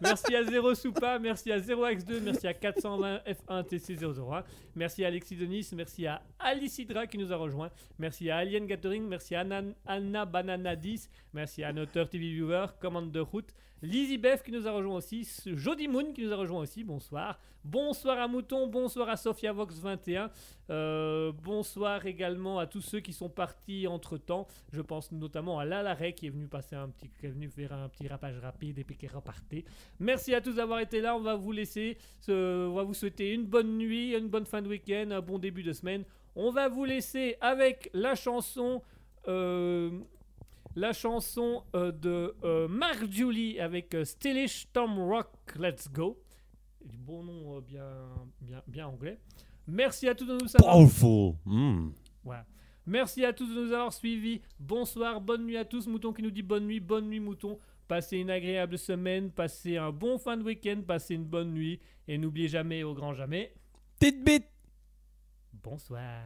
Merci à Zéro Soupa. Merci à 0x2. Merci à 420 F1 TC001. Merci à Alexis Denis. Merci à Alice Hydra qui nous a rejoint. Merci à Alien Gathering. Merci à Anna, Anna Banana 10. Merci à notre TV Viewer, commande de route. Lizzie Beff qui nous a rejoint aussi. Jody Moon qui nous a rejoint aussi. Bonsoir. Bonsoir à Mouton. Bonsoir à Sophia Vox 21. Euh, bonsoir également à tous ceux qui sont partis entre temps. Je pense notamment à Lalaret qui est venu passer un petit, qui est venu faire un petit rapage rapide et puis qui est reparti. Merci à tous d'avoir été là. On va vous laisser. on va vous souhaiter une bonne nuit, une bonne fin de week-end, un bon début de semaine. On va vous laisser avec la chanson. euh, la chanson euh, de euh, Mark Julie avec euh, Stylish Tom Rock Let's Go. Du bon nom bien, bien, bien anglais. Merci à tous de nous avoir Powerful. Hmm. voilà. Merci à tous de nous avoir suivis. Bonsoir, bonne nuit à tous. Mouton qui nous dit bonne nuit, bonne nuit Mouton. Passez une agréable semaine, passez un bon fin de week-end, passez une bonne nuit. Et n'oubliez jamais, au grand jamais, Petite bite. bonsoir.